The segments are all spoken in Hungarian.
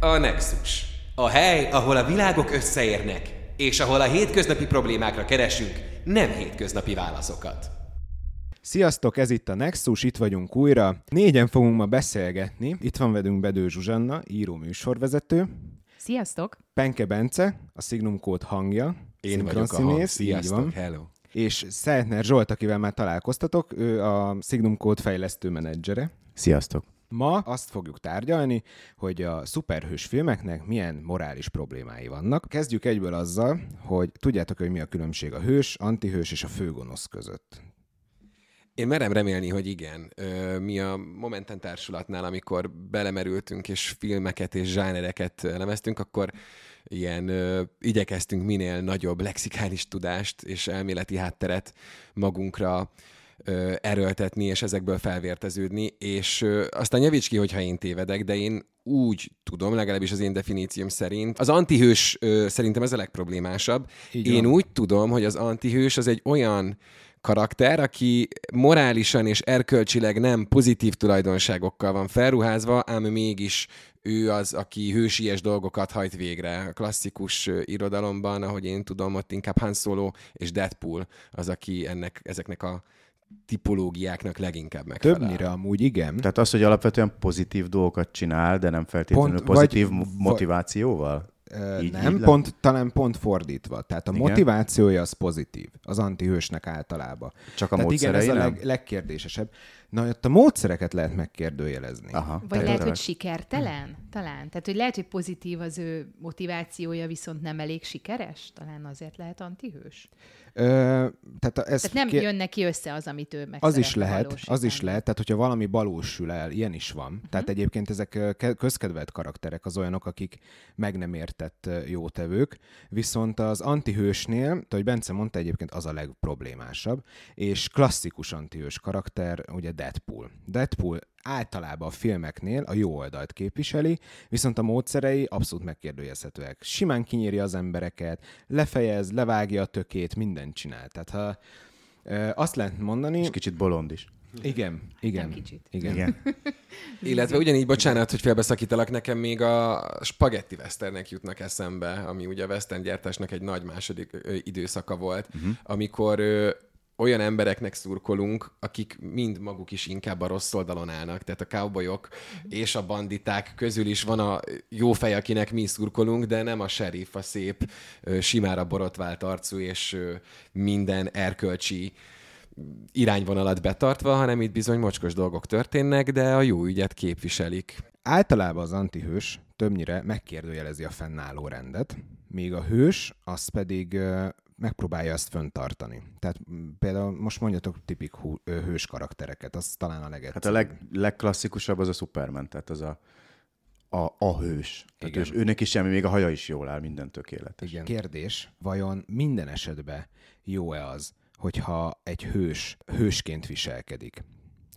A Nexus. A hely, ahol a világok összeérnek, és ahol a hétköznapi problémákra keresünk nem hétköznapi válaszokat. Sziasztok, ez itt a Nexus, itt vagyunk újra. Négyen fogunk ma beszélgetni. Itt van velünk Bedő Zsuzsanna, író műsorvezető. Sziasztok! Penke Bence, a Signum Code hangja. Én vagyok a hang. Sziasztok, hello. És Szeltner Zsolt, akivel már találkoztatok, ő a Signum Code fejlesztő menedzsere. Sziasztok! Ma azt fogjuk tárgyalni, hogy a szuperhős filmeknek milyen morális problémái vannak. Kezdjük egyből azzal, hogy tudjátok, hogy mi a különbség a hős, antihős és a főgonosz között. Én merem remélni, hogy igen. Mi a Momentum társulatnál, amikor belemerültünk és filmeket és zsánereket elemeztünk, akkor ilyen ö, igyekeztünk minél nagyobb lexikális tudást és elméleti hátteret magunkra erőltetni, és ezekből felvérteződni, és aztán javíts ki, hogyha én tévedek, de én úgy tudom, legalábbis az én definícióm szerint, az antihős szerintem ez a legproblémásabb. Így én úgy tudom, hogy az antihős az egy olyan karakter, aki morálisan és erkölcsileg nem pozitív tulajdonságokkal van felruházva, ám mégis ő az, aki hősies dolgokat hajt végre. A klasszikus irodalomban, ahogy én tudom, ott inkább Han Solo és Deadpool az, aki ennek, ezeknek a tipológiáknak leginkább megfelel. Többnyire amúgy igen. Tehát az, hogy alapvetően pozitív dolgokat csinál, de nem feltétlenül Pont, pozitív vagy- mo- vagy- motivációval? Ö, Így- nem, így pont, talán pont fordítva. Tehát a Igen. motivációja az pozitív, az antihősnek általában. Csak a Tehát igen, ez a leg, legkérdésesebb. Na, ott a módszereket lehet megkérdőjelezni. Aha. Vagy lehet, hogy sikertelen? Talán. Tehát, hogy lehet, hogy pozitív az ő motivációja, viszont nem elég sikeres? Talán azért lehet antihős? Ö, tehát ez Tehát nem ké- jön neki össze az, amit ő meg Az is lehet, az valósítani. is lehet, tehát hogyha valami valósul el, ilyen is van. Uh-huh. Tehát egyébként ezek közkedvelt karakterek az olyanok, akik meg nem értett jótevők, viszont az antihősnél, tehát, hogy Bence mondta egyébként, az a legproblémásabb, és klasszikus antihős karakter, ugye Deadpool. Deadpool általában a filmeknél a jó oldalt képviseli, viszont a módszerei abszolút megkérdőjelezhetőek. Simán kinyíri az embereket, lefejez, levágja a tökét, mindent csinál. Tehát ha ö, azt lehet mondani, És kicsit bolond is. igen, igen. Nem kicsit. Igen. Igen. Illetve ugyanígy, bocsánat, hogy félbeszakítalak, nekem még a spagetti westernek jutnak eszembe, ami ugye a western gyártásnak egy nagy második ö, időszaka volt, uh-huh. amikor ö, olyan embereknek szurkolunk, akik mind maguk is inkább a rossz oldalon állnak. Tehát a cowboyok és a banditák közül is van a jó fej, akinek mi szurkolunk, de nem a sheriff, a szép, simára borotvált arcú és minden erkölcsi irányvonalat betartva, hanem itt bizony mocskos dolgok történnek, de a jó ügyet képviselik. Általában az antihős többnyire megkérdőjelezi a fennálló rendet, míg a hős az pedig megpróbálja azt föntartani. Tehát például most mondjatok tipik hú, hős karaktereket, az talán a legegyszerűbb. Hát a leg, legklasszikusabb az a Superman, tehát az a, a, a hős. Tehát Igen. ős, őnek is semmi, még a haja is jól áll, minden tökéletes. Igen. Kérdés, vajon minden esetben jó-e az, hogyha egy hős hősként viselkedik?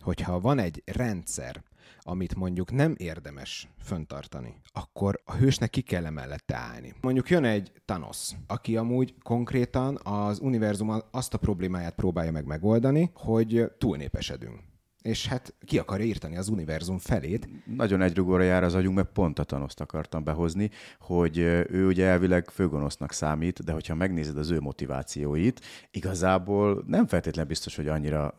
Hogyha van egy rendszer, amit mondjuk nem érdemes föntartani, akkor a hősnek ki kell mellette állni. Mondjuk jön egy Thanos, aki amúgy konkrétan az univerzum azt a problémáját próbálja meg megoldani, hogy túlnépesedünk. És hát ki akarja írtani az univerzum felét, Nagyon egyrugóra jár az agyunk, mert pont a Thanoszt akartam behozni, hogy ő ugye elvileg főgonosznak számít, de hogyha megnézed az ő motivációit, igazából nem feltétlenül biztos, hogy annyira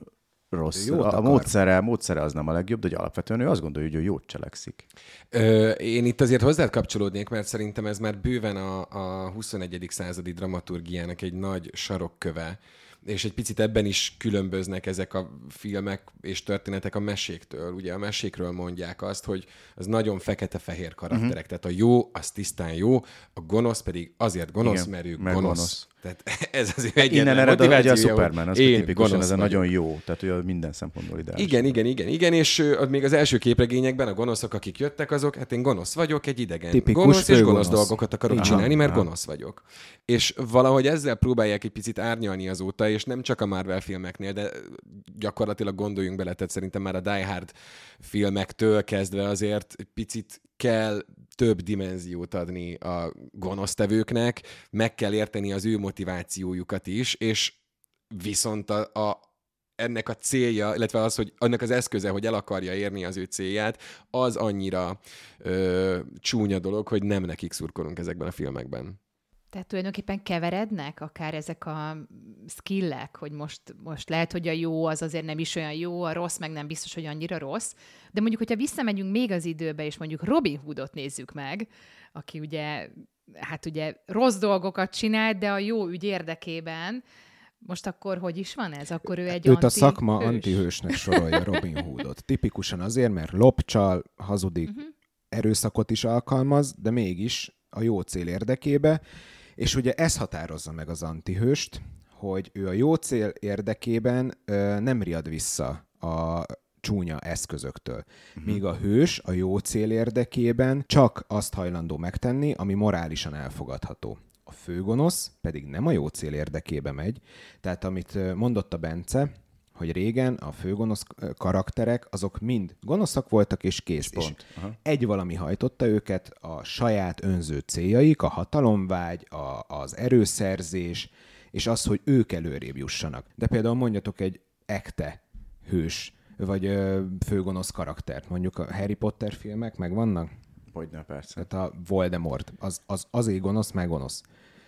rossz. Jót A, akar. módszere, módszere az nem a legjobb, de hogy alapvetően ő azt gondolja, hogy ő jót cselekszik. Ö, én itt azért hozzád kapcsolódnék, mert szerintem ez már bőven a, a 21. századi dramaturgiának egy nagy sarokköve, és egy picit ebben is különböznek ezek a filmek és történetek a meséktől. Ugye a mesékről mondják azt, hogy az nagyon fekete-fehér karakterek. Uh-huh. Tehát a jó, az tisztán jó, a gonosz pedig azért gonosz, Igen, mert ő mert gonosz. gonosz. Tehát ez az egyetlen Innen ered a, ugye a Superman, az én tipikusan gonosz ez nagyon jó, tehát ő minden szempontból ideális. Igen, igen, igen, igen, és ott még az első képregényekben a gonoszok, akik jöttek, azok, hát én gonosz vagyok, egy idegen. Tipikus gonosz és főgonosz. gonosz dolgokat akarok Aha, csinálni, mert aha. gonosz vagyok. És valahogy ezzel próbálják egy picit árnyalni azóta, és nem csak a Marvel filmeknél, de gyakorlatilag gondoljunk bele, tehát szerintem már a Die Hard filmektől kezdve azért picit kell több dimenziót adni a gonosztevőknek, meg kell érteni az ő motivációjukat is, és viszont a, a, ennek a célja, illetve az, hogy annak az eszköze, hogy el akarja érni az ő célját, az annyira ö, csúnya dolog, hogy nem nekik szurkolunk ezekben a filmekben. Tehát tulajdonképpen keverednek akár ezek a skillek, hogy most, most lehet, hogy a jó az azért nem is olyan jó, a rossz meg nem biztos, hogy annyira rossz. De mondjuk, hogyha visszamegyünk még az időbe, és mondjuk Robin Hoodot nézzük meg, aki ugye, hát ugye rossz dolgokat csinált, de a jó ügy érdekében, most akkor hogy is van ez? Akkor ő egy Őt a szakma antihősnek sorolja Robin Hoodot. Tipikusan azért, mert lopcsal, hazudik, uh-huh. erőszakot is alkalmaz, de mégis a jó cél érdekébe, és ugye ez határozza meg az antihőst, hogy ő a jó cél érdekében ö, nem riad vissza a csúnya eszközöktől. Uh-huh. Míg a hős a jó cél érdekében csak azt hajlandó megtenni, ami morálisan elfogadható. A főgonosz pedig nem a jó cél érdekébe megy, tehát amit mondott a Bence, hogy régen a főgonosz karakterek, azok mind gonoszak voltak, és kész. És pont. És egy valami hajtotta őket, a saját önző céljaik, a hatalomvágy, a, az erőszerzés, és az, hogy ők előrébb jussanak. De például mondjatok egy ekte hős, vagy ö, főgonosz karaktert. Mondjuk a Harry Potter filmek megvannak? Hogyne, persze. Tehát a Voldemort, az, az azért gonosz, meg gonosz.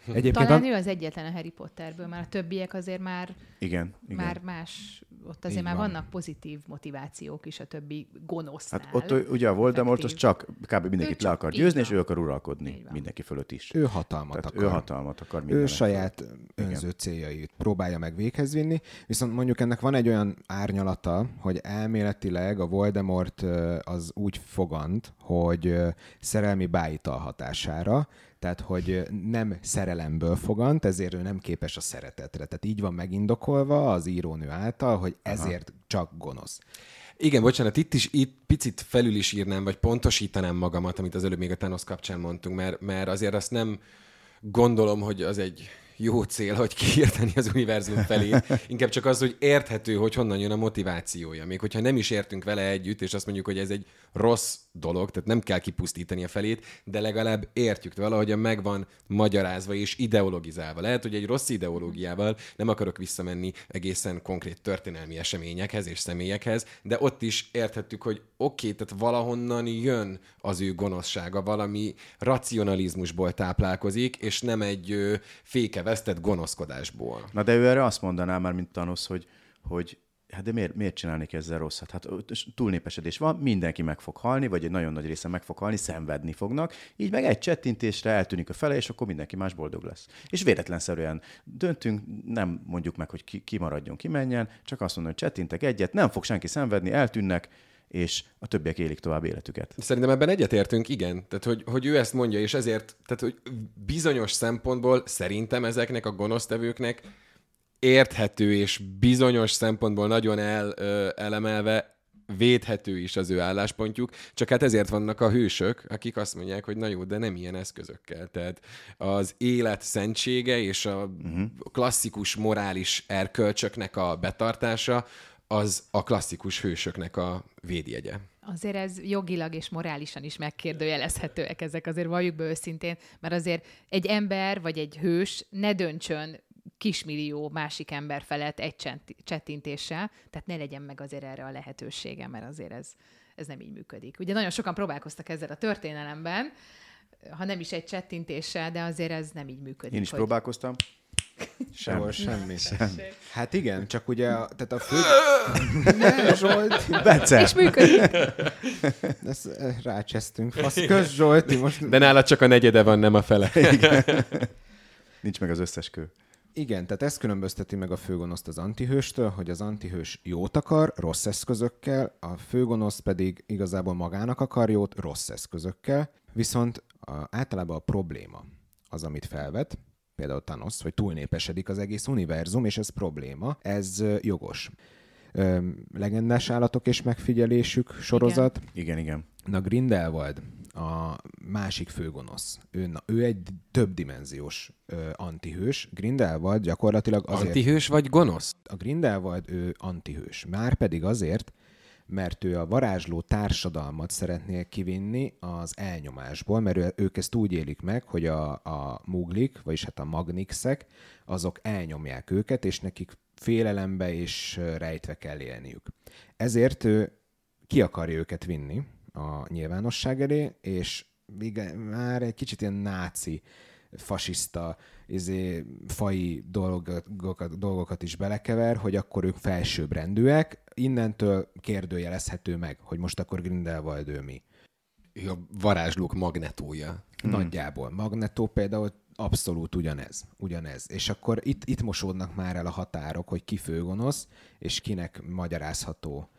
Egyébként Talán a... ő az egyetlen a Harry Potterből, már a többiek azért már, igen, igen. már más, ott azért Így már van. vannak pozitív motivációk is a többi gonosznál. Hát ott ugye a Voldemort az csak kb. mindenkit le akar győzni, és ő akar uralkodni mindenki fölött is. Ő hatalmat Tehát akar. Ő hatalmat akar Ő saját fölött. önző igen. céljait próbálja meg véghez vinni, viszont mondjuk ennek van egy olyan árnyalata, hogy elméletileg a Voldemort az úgy fogant, hogy szerelmi bájital hatására, tehát hogy nem szerelemből fogant, ezért ő nem képes a szeretetre. Tehát így van megindokolva az írónő által, hogy ezért Aha. csak gonosz. Igen, bocsánat, itt is itt picit felül is írnám, vagy pontosítanám magamat, amit az előbb még a Thanos kapcsán mondtunk, mert, mert azért azt nem gondolom, hogy az egy jó cél, hogy kiírteni az univerzum felé. Inkább csak az, hogy érthető, hogy honnan jön a motivációja. Még hogyha nem is értünk vele együtt, és azt mondjuk, hogy ez egy rossz dolog, tehát nem kell kipusztítani a felét, de legalább értjük, valahogyan megvan magyarázva és ideologizálva. Lehet, hogy egy rossz ideológiával nem akarok visszamenni egészen konkrét történelmi eseményekhez és személyekhez, de ott is érthettük, hogy oké, okay, tehát valahonnan jön az ő gonoszsága, valami racionalizmusból táplálkozik, és nem egy fékevesztett gonoszkodásból. Na de ő erre azt mondaná már, mint Thanos, hogy, hogy hát de miért, miért csinálni ezzel rosszat? Hát túlnépesedés van, mindenki meg fog halni, vagy egy nagyon nagy része meg fog halni, szenvedni fognak, így meg egy csettintésre eltűnik a fele, és akkor mindenki más boldog lesz. És véletlenszerűen döntünk, nem mondjuk meg, hogy ki, ki maradjon, ki menjen, csak azt mondom, hogy csettintek egyet, nem fog senki szenvedni, eltűnnek, és a többiek élik tovább életüket. Szerintem ebben egyetértünk, igen. Tehát, hogy, hogy ő ezt mondja, és ezért, tehát, hogy bizonyos szempontból szerintem ezeknek a gonosztevőknek érthető és bizonyos szempontból nagyon el, ö, elemelve védhető is az ő álláspontjuk, csak hát ezért vannak a hősök, akik azt mondják, hogy na jó, de nem ilyen eszközökkel. Tehát az élet szentsége és a uh-huh. klasszikus morális erkölcsöknek a betartása az a klasszikus hősöknek a védjegye. Azért ez jogilag és morálisan is megkérdőjelezhetőek ezek, azért valljuk be őszintén, mert azért egy ember vagy egy hős ne döntsön kismillió másik ember felett egy csettintéssel, tehát ne legyen meg azért erre a lehetősége, mert azért ez, ez nem így működik. Ugye nagyon sokan próbálkoztak ezzel a történelemben, ha nem is egy csettintéssel, de azért ez nem így működik. Én is hogy... próbálkoztam. Sehol semmi. Sem. Hát igen, csak ugye, a, tehát a fő... ne, Zsolti. Bence. És működik. Ezt eh, rácsesztünk. Fasz, kösz, Zsolti. Most... De nála csak a negyede van, nem a fele. Igen. Nincs meg az összes kő. Igen, tehát ezt különbözteti meg a főgonoszt az antihőstől, hogy az antihős jót akar, rossz eszközökkel, a főgonosz pedig igazából magának akar jót, rossz eszközökkel, viszont a, általában a probléma az, amit felvet, például Thanos, hogy túlnépesedik az egész univerzum, és ez probléma, ez jogos. legendás állatok és megfigyelésük sorozat. Igen, igen. igen. Na Grindelwald a másik főgonosz. Ő, na, ő egy többdimenziós ö, antihős. Grindelwald gyakorlatilag azért... Antihős vagy gonosz? A Grindelwald ő antihős. Már pedig azért, mert ő a varázsló társadalmat szeretné kivinni az elnyomásból, mert ő, ők ezt úgy élik meg, hogy a, a muglik, vagyis hát a magnixek, azok elnyomják őket, és nekik félelembe és rejtve kell élniük. Ezért ő ki akarja őket vinni a nyilvánosság elé, és igen, már egy kicsit ilyen náci, fasiszta, izé, fai dolgokat, dolgokat is belekever, hogy akkor ők felsőbbrendűek, innentől kérdőjelezhető meg, hogy most akkor Grindelwald ő mi. A varázslók magnetója. Nagyjából. Magnetó például abszolút ugyanez. ugyanez. És akkor itt, itt mosódnak már el a határok, hogy ki főgonosz, és kinek magyarázható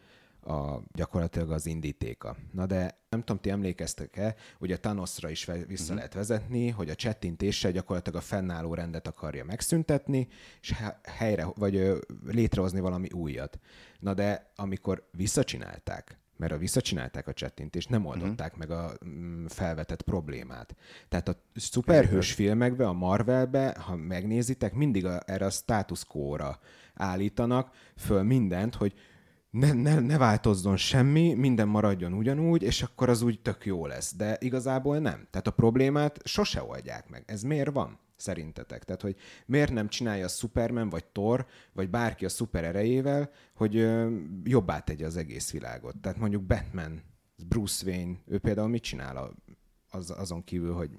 a, gyakorlatilag az indítéka. Na de nem tudom, ti emlékeztek-e, ugye Thanosra is vissza uh-huh. lehet vezetni, hogy a csettintéssel gyakorlatilag a fennálló rendet akarja megszüntetni, és helyre, vagy létrehozni valami újat. Na de amikor visszacsinálták, mert a visszacsinálták a csettintést, nem oldották uh-huh. meg a mm, felvetett problémát. Tehát a szuperhős filmekbe, a Marvelbe, ha megnézitek, mindig a, erre a status quo-ra állítanak föl mindent, hogy ne, ne, ne változzon semmi, minden maradjon ugyanúgy, és akkor az úgy tök jó lesz. De igazából nem. Tehát a problémát sose oldják meg. Ez miért van? Szerintetek? Tehát, hogy miért nem csinálja a Superman, vagy Thor, vagy bárki a szuper erejével, hogy ö, jobbá tegye az egész világot. Tehát mondjuk Batman, Bruce Wayne, ő például mit csinál a, az, azon kívül, hogy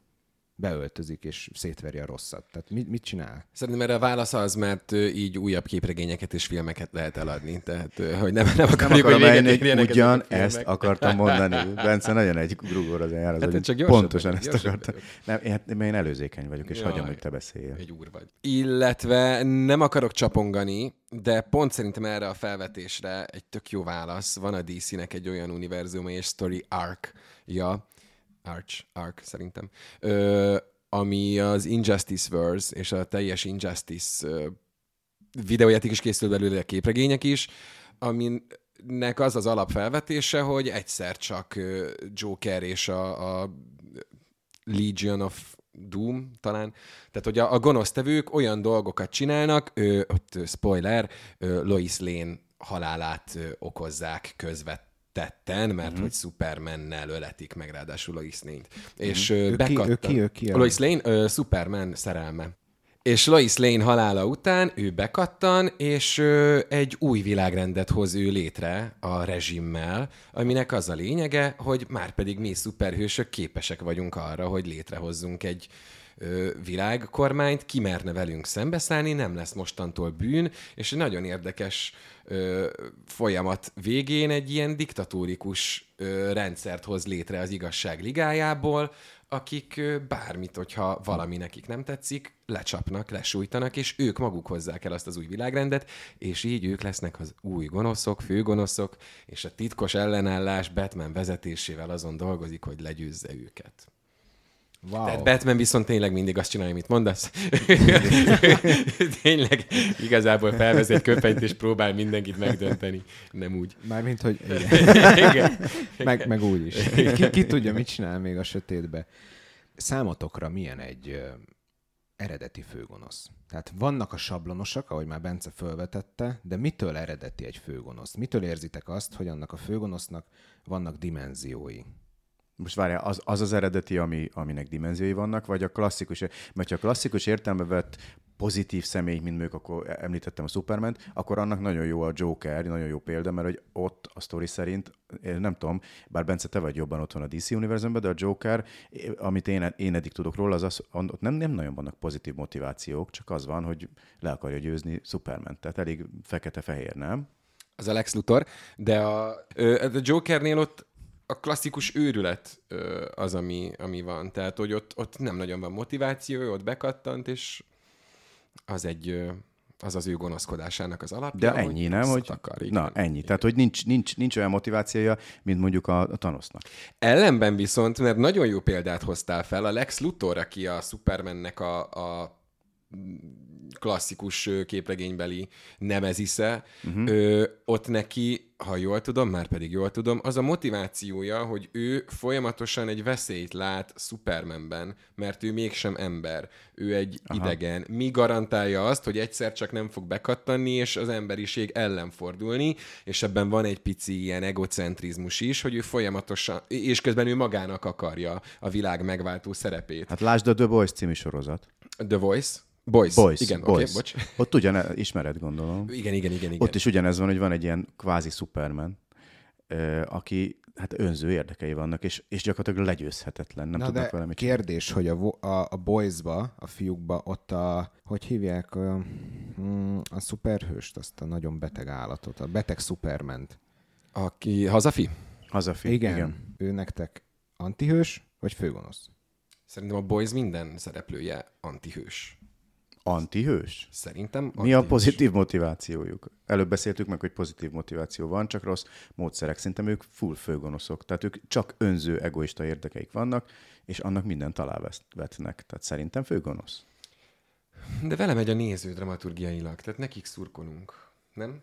beöltözik és szétveri a rosszat. Tehát mit, mit csinál? Szerintem erre a válasz az, mert így újabb képregények és filmeket lehet eladni. Tehát, hogy nem, nem akarjuk, nem hogy véget ugyan ezt akartam mondani. Bence nagyon egy grugor az jár, az, hát, csak pontosan ezt akartam. Nem, én, hát, én előzékeny vagyok, és Jaj, hagyom, hogy te beszéljél. Egy úr vagy. Illetve nem akarok csapongani, de pont szerintem erre a felvetésre egy tök jó válasz. Van a DC-nek egy olyan univerzum és story arc-ja, Arch, Arc szerintem, ö, ami az Injustice Verse és a teljes Injustice ö, videójáték is készül belőle, képregények is, aminek az az alapfelvetése, hogy egyszer csak Joker és a, a Legion of Doom talán, tehát hogy a, a gonosztevők olyan dolgokat csinálnak, ö, ott spoiler, ö, Lois Lane halálát ö, okozzák közvet tetten, mert mm-hmm. hogy Supermannel öletik meg ráadásul Lois Lane-t. Mm-hmm. És ő, bekattan... Ő ki, ő ki, ő ki Lois Lane, ö, Superman szerelme. És Lois Lane halála után ő bekattan, és ö, egy új világrendet hoz ő létre a rezsimmel, aminek az a lényege, hogy már pedig mi szuperhősök képesek vagyunk arra, hogy létrehozzunk egy ö, világkormányt, ki merne velünk szembeszállni, nem lesz mostantól bűn, és egy nagyon érdekes ö, folyamat végén egy ilyen diktatórikus ö, rendszert hoz létre az igazság ligájából, akik bármit, hogyha valami nekik nem tetszik, lecsapnak, lesújtanak, és ők maguk hozzák el azt az új világrendet, és így ők lesznek az új gonoszok, főgonoszok, és a titkos ellenállás Batman vezetésével azon dolgozik, hogy legyőzze őket. Wow. Tehát Batman viszont tényleg mindig azt csinálja, amit mondasz. tényleg igazából felvesz egy köpenyt, és próbál mindenkit megdönteni. Nem úgy. Mármint, hogy igen. igen. Meg, meg úgy is. Ki, ki tudja, mit csinál még a sötétbe. Számotokra milyen egy ö, eredeti főgonosz? Tehát vannak a sablonosak, ahogy már Bence felvetette, de mitől eredeti egy főgonosz? Mitől érzitek azt, hogy annak a főgonosznak vannak dimenziói? Most várjál, az, az az eredeti, ami, aminek dimenziói vannak, vagy a klasszikus, mert ha a klasszikus értelme vett pozitív személy, mint mondjuk akkor említettem a superman akkor annak nagyon jó a Joker, nagyon jó példa, mert hogy ott a sztori szerint, én nem tudom, bár Bence, te vagy jobban otthon a DC univerzumban, de a Joker, amit én, én eddig tudok róla, az, az ott nem, nem nagyon vannak pozitív motivációk, csak az van, hogy le akarja győzni Superman. Tehát elég fekete-fehér, nem? Az a Lex Luthor, de a, a Jokernél ott a klasszikus őrület az, ami, ami van. Tehát, hogy ott, ott nem nagyon van motiváció, ott bekattant, és az egy az az ő gonoszkodásának az alapja. De ennyi, nem? Hogy, akar, igen, na, ennyi. Igen. Tehát, hogy nincs, nincs, nincs olyan motivációja, mint mondjuk a, a Thanosnak. Ellenben viszont, mert nagyon jó példát hoztál fel, a Lex Luthor, aki a Supermannek a, a klasszikus képregénybeli nemezisze, uh-huh. ö, ott neki, ha jól tudom, már pedig jól tudom, az a motivációja, hogy ő folyamatosan egy veszélyt lát Supermanben, mert ő mégsem ember, ő egy Aha. idegen. Mi garantálja azt, hogy egyszer csak nem fog bekattanni, és az emberiség ellen fordulni, és ebben van egy pici ilyen egocentrizmus is, hogy ő folyamatosan, és közben ő magának akarja a világ megváltó szerepét. Hát lásd a The Voice című sorozat. The Voice? Boys. Boys. Igen, Boys. oké, bocs. Ott ugyan ismered, gondolom. Igen, igen, igen, igen. Ott is ugyanez van, hogy van egy ilyen kvázi Superman, aki hát önző érdekei vannak, és, és gyakorlatilag legyőzhetetlen. Nem Na tudnak vele mit kérdés, hogy a, a, a Boys-ba, a fiúkba, ott a, hogy hívják, a, mm, a szuperhőst, azt a nagyon beteg állatot, a beteg Superment. Aki hazafi? Hazafi. Igen, igen. Ő nektek antihős, vagy főgonosz? Szerintem a Boys minden szereplője antihős. Antihős? Szerintem Mi a antihős. pozitív motivációjuk? Előbb beszéltük meg, hogy pozitív motiváció van, csak rossz módszerek. Szerintem ők full főgonoszok. Tehát ők csak önző, egoista érdekeik vannak, és annak mindent alávetnek. Tehát szerintem főgonosz. De vele megy a néző dramaturgiailag, tehát nekik szurkolunk. Nem?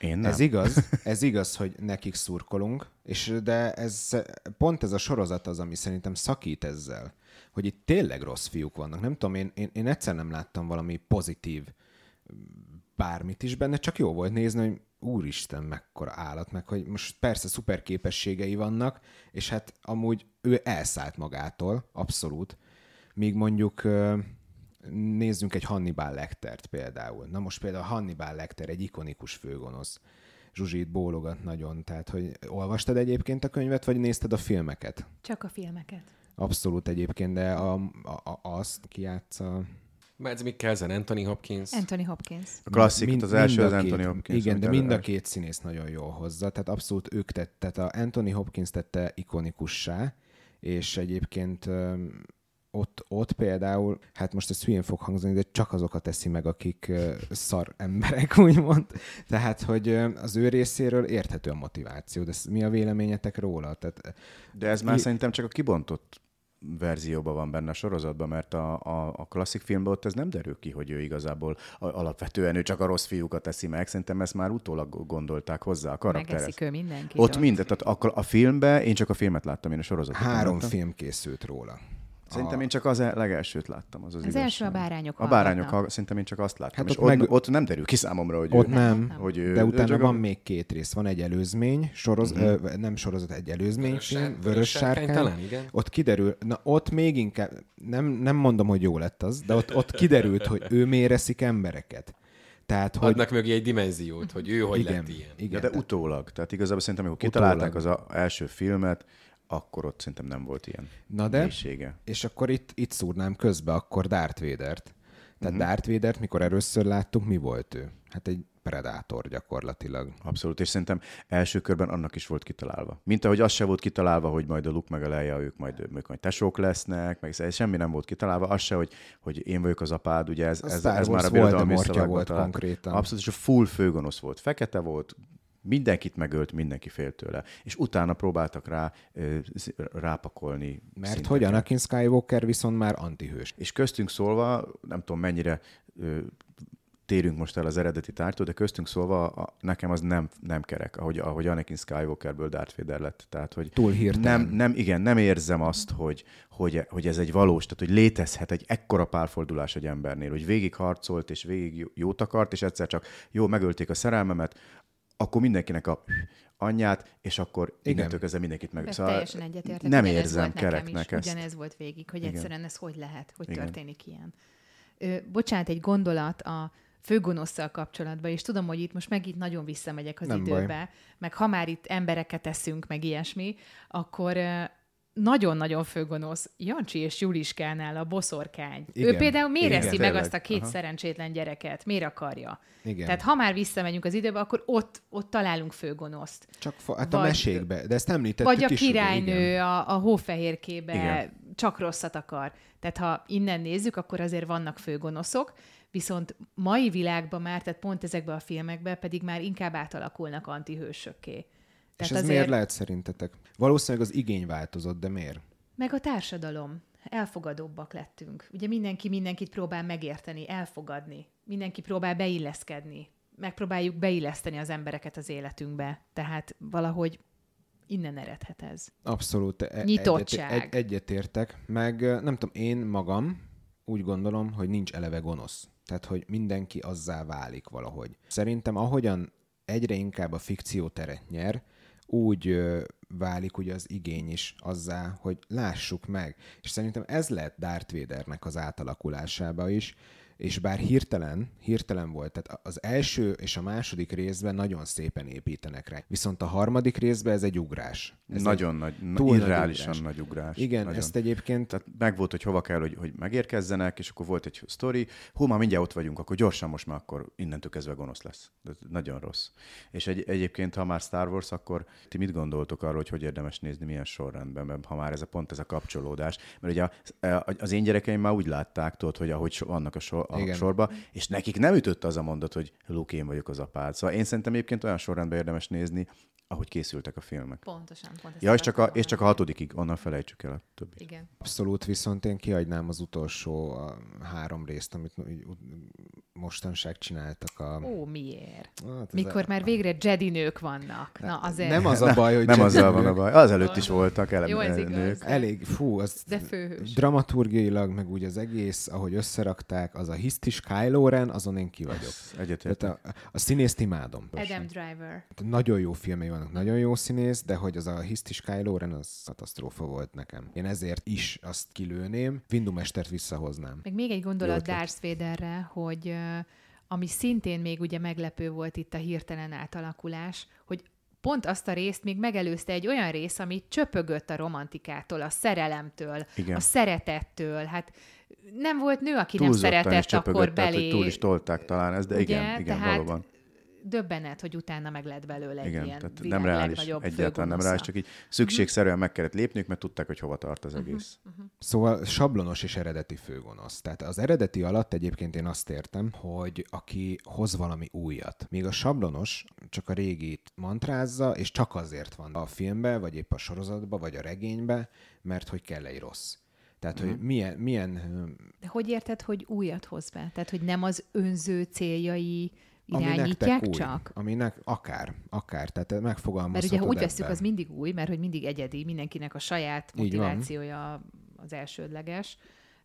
Én nem. Ez igaz, ez igaz, hogy nekik szurkolunk, és de ez pont ez a sorozat az, ami szerintem szakít ezzel, hogy itt tényleg rossz fiúk vannak. Nem tudom, én, én, én egyszer nem láttam valami pozitív bármit is benne, csak jó volt nézni, hogy úristen, mekkora állat, meg hogy most persze szuper képességei vannak, és hát amúgy ő elszállt magától, abszolút, míg mondjuk nézzünk egy Hannibal Lectert például. Na most például Hannibal Lecter egy ikonikus főgonosz. Zsuzsi itt bólogat nagyon, tehát hogy olvastad egyébként a könyvet, vagy nézted a filmeket? Csak a filmeket. Abszolút egyébként, de a, a, a, azt kiátsza... Mads Mikkelsen, Anthony Hopkins. Anthony Hopkins. A klasszik, Mind- az első az két- Anthony Hopkins. Igen, de mind a két színész nagyon jól hozza, tehát abszolút ők tett, tehát a Anthony Hopkins tette ikonikussá, és egyébként ott, ott például, hát most ez hülyén fog hangzani, de csak azokat teszi meg, akik szar emberek, úgymond. Tehát, hogy az ő részéről érthető a motiváció, de ez- mi a véleményetek róla? Tehát, De ez már Ki- szerintem csak a kibontott verzióban van benne a sorozatban, mert a, a, a klasszik filmben ott ez nem derül ki, hogy ő igazából a, alapvetően ő csak a rossz fiúkat teszi meg. Szerintem ezt már utólag gondolták hozzá a karakterhez. Megeszik ő mindenkit. Ott minden, tehát a, a filmben, én csak a filmet láttam, én a sorozatot három láttam. film készült róla. Szerintem én csak az el- legelsőt láttam, az az, Az igazság. első a bárányok A bárányok, hallgatnak. hallgat- szerintem én csak azt láttam. Hát és ott ott, meg- ott, nem derül ki számomra, hogy Ott ő, nem, nem. hogy ő, de utána van a- még két rész. Van egy előzmény, soroz, Mhm. ö, nem sorozat, egy előzményfilm, Vörös sár- Vörös Vörös Sárkány talán, igen. Ott kiderül, na ott még inkább, nem, nem mondom, hogy jó lett az, de ott, ott kiderült, hogy ő méreszik embereket. Tehát, hogy Adnak mögé egy dimenziót, hogy ő hogy igen, lett ilyen. igen, Ja, de tehát- utólag. Tehát igazából szerintem, amikor Utólag. kitalálták az a, első filmet, akkor ott szerintem nem volt ilyen Na de, mélysége. és akkor itt, itt szúrnám közbe akkor Darth Vader-t. Tehát uh-huh. Darth Vader-t, mikor először láttuk, mi volt ő? Hát egy predátor gyakorlatilag. Abszolút, és szerintem első körben annak is volt kitalálva. Mint ahogy az se volt kitalálva, hogy majd a Luke meg a Leia, ők majd, ők majd tesók lesznek, meg semmi nem volt kitalálva. Az se, hogy, hogy én vagyok az apád, ugye ez, A ez, ez már a birodalmi volt találtak. konkrétan. Abszolút, és a full főgonosz volt. Fekete volt, mindenkit megölt, mindenki fél tőle. És utána próbáltak rá rápakolni. Mert szinteket. hogy Anakin Skywalker viszont már antihős. És köztünk szólva, nem tudom mennyire térünk most el az eredeti tártól, de köztünk szólva a, nekem az nem, nem kerek, ahogy, ahogy Anakin Skywalkerből Darth Vader lett. Tehát, hogy Túl hirtelen. nem, nem, igen, nem érzem azt, hogy, hogy, hogy ez egy valós, tehát hogy létezhet egy ekkora pálfordulás egy embernél, hogy végig harcolt, és végig jó- jót akart, és egyszer csak jó, megölték a szerelmemet, akkor mindenkinek a anyját, és akkor Igen. innentől kezdve mindenkit meg. De Szóval teljesen egyetértek. nem ugyanez érzem volt nekem kereknek is, ezt. Ugyanez volt végig, hogy Igen. egyszerűen ez hogy lehet, hogy Igen. történik ilyen. Ö, bocsánat, egy gondolat a főgonosszal kapcsolatban, és tudom, hogy itt most megint nagyon visszamegyek az Nem baj. időbe, meg ha már itt embereket eszünk, meg ilyesmi, akkor ö, nagyon-nagyon főgonosz Jancsi és Juliskánál a boszorkány. Igen. Ő például miért Igen. eszi meg azt a két Aha. szerencsétlen gyereket? Miért akarja? Igen. Tehát ha már visszamegyünk az időbe, akkor ott, ott találunk főgonoszt. Csak fa- hát a Vagy- mesékbe, de ezt említettük Vagy a is. királynő igen. a, a hófehérkébe Igen. csak rosszat akar. Tehát ha innen nézzük, akkor azért vannak főgonoszok, viszont mai világban már, tehát pont ezekben a filmekben pedig már inkább átalakulnak antihősökké. És Tehát ez azért, miért lehet szerintetek? Valószínűleg az igény változott, de miért? meg a társadalom. Elfogadóbbak lettünk. Ugye mindenki mindenkit próbál megérteni, elfogadni. Mindenki próbál beilleszkedni. Megpróbáljuk beilleszteni az embereket az életünkbe. Tehát valahogy innen eredhet ez. Abszolút. e- Nyitottság. Egyet, egy, egyetértek. Meg nem tudom, én magam úgy gondolom, hogy nincs eleve gonosz. Tehát, hogy mindenki azzá válik valahogy. Szerintem ahogyan egyre inkább a fikció teret nyer, úgy válik ugye az igény is azzá, hogy lássuk meg. És szerintem ez lett Darth Vadernek az átalakulásába is. És bár hirtelen, hirtelen volt, tehát az első és a második részben nagyon szépen építenek rá. Viszont a harmadik részben ez egy ugrás. Ez nagyon egy nagy, túl nagy irreálisan ugrás. nagy ugrás. Igen, nagyon. ezt egyébként Tehát meg volt, hogy hova kell, hogy, hogy megérkezzenek, és akkor volt egy sztori, hú, már mindjárt ott vagyunk, akkor gyorsan most már akkor innentől kezdve gonosz lesz. De nagyon rossz. És egy, egyébként, ha már Star Wars, akkor ti mit gondoltok arról, hogy hogy érdemes nézni, milyen sorrendben, mert ha már ez a pont ez a kapcsolódás. Mert ugye az én gyerekeim már úgy látták, tudod, hogy ahogy so, vannak a, sor, a Igen. sorba, és nekik nem ütötte az a mondat, hogy Luke, én vagyok az apád. Szóval én szerintem egyébként olyan sorrendben érdemes nézni, ahogy készültek a filmek. Pontosan. Pont ezt Ja, és csak, a, és csak a hatodikig, onnan felejtsük el a többit. Igen. abszolút viszont én kiadnám az utolsó a három részt, amit mostanság csináltak a... Ó, miért? Hát Mikor a- már végre Jedi nők vannak. Na, azért. Nem az a baj, hogy Nem azzal van a baj. Az előtt is voltak elem, Jó, ez nők. igaz. Elég, fú, az De főhős. dramaturgiailag, meg úgy az egész, ahogy összerakták, az a hisztis Kylo Ren, azon én ki vagyok. Egyetértek. A, a színészt imádom. Adam Driver. Nagyon jó filmei vannak, nagyon jó színész, de hogy az a hisztis Kylo Ren, az katasztrófa volt nekem. Én ezért is azt kilőném, Vindumestert visszahoznám. Meg még egy gondolat. Darth Vaderre, hogy ami szintén még ugye meglepő volt itt a hirtelen átalakulás, hogy pont azt a részt még megelőzte egy olyan rész, ami csöpögött a romantikától, a szerelemtől, Igen. a szeretettől. Hát nem volt nő, aki nem Túlzottan is szeretett csöpögött, akkor tehát, belé. hogy túl is tolták talán ez, de Ugye? igen, igen, Tehát valóban. Döbbenet, hogy utána meg lett belőle egy Igen, ilyen tehát nem reális, egyáltalán nem reális, csak így szükségszerűen meg kellett lépniük, mert tudták, hogy hova tart Mhm. az egész. Szóval sablonos és eredeti főgonosz. Tehát az eredeti alatt egyébként én azt értem, hogy aki hoz valami újat. Míg a sablonos csak a régit mantrázza, és csak azért van a filmbe, vagy épp a sorozatba, vagy a regénybe, mert hogy kell egy rossz. Tehát, hogy milyen, milyen De hogy érted, hogy újat hoz be? Tehát, hogy nem az önző céljai ami irányítják új, csak? Aminek akár, akár, tehát Mert megfogalmazhatod ugye, ha úgy veszük, az mindig új, mert hogy mindig egyedi, mindenkinek a saját motivációja az elsődleges.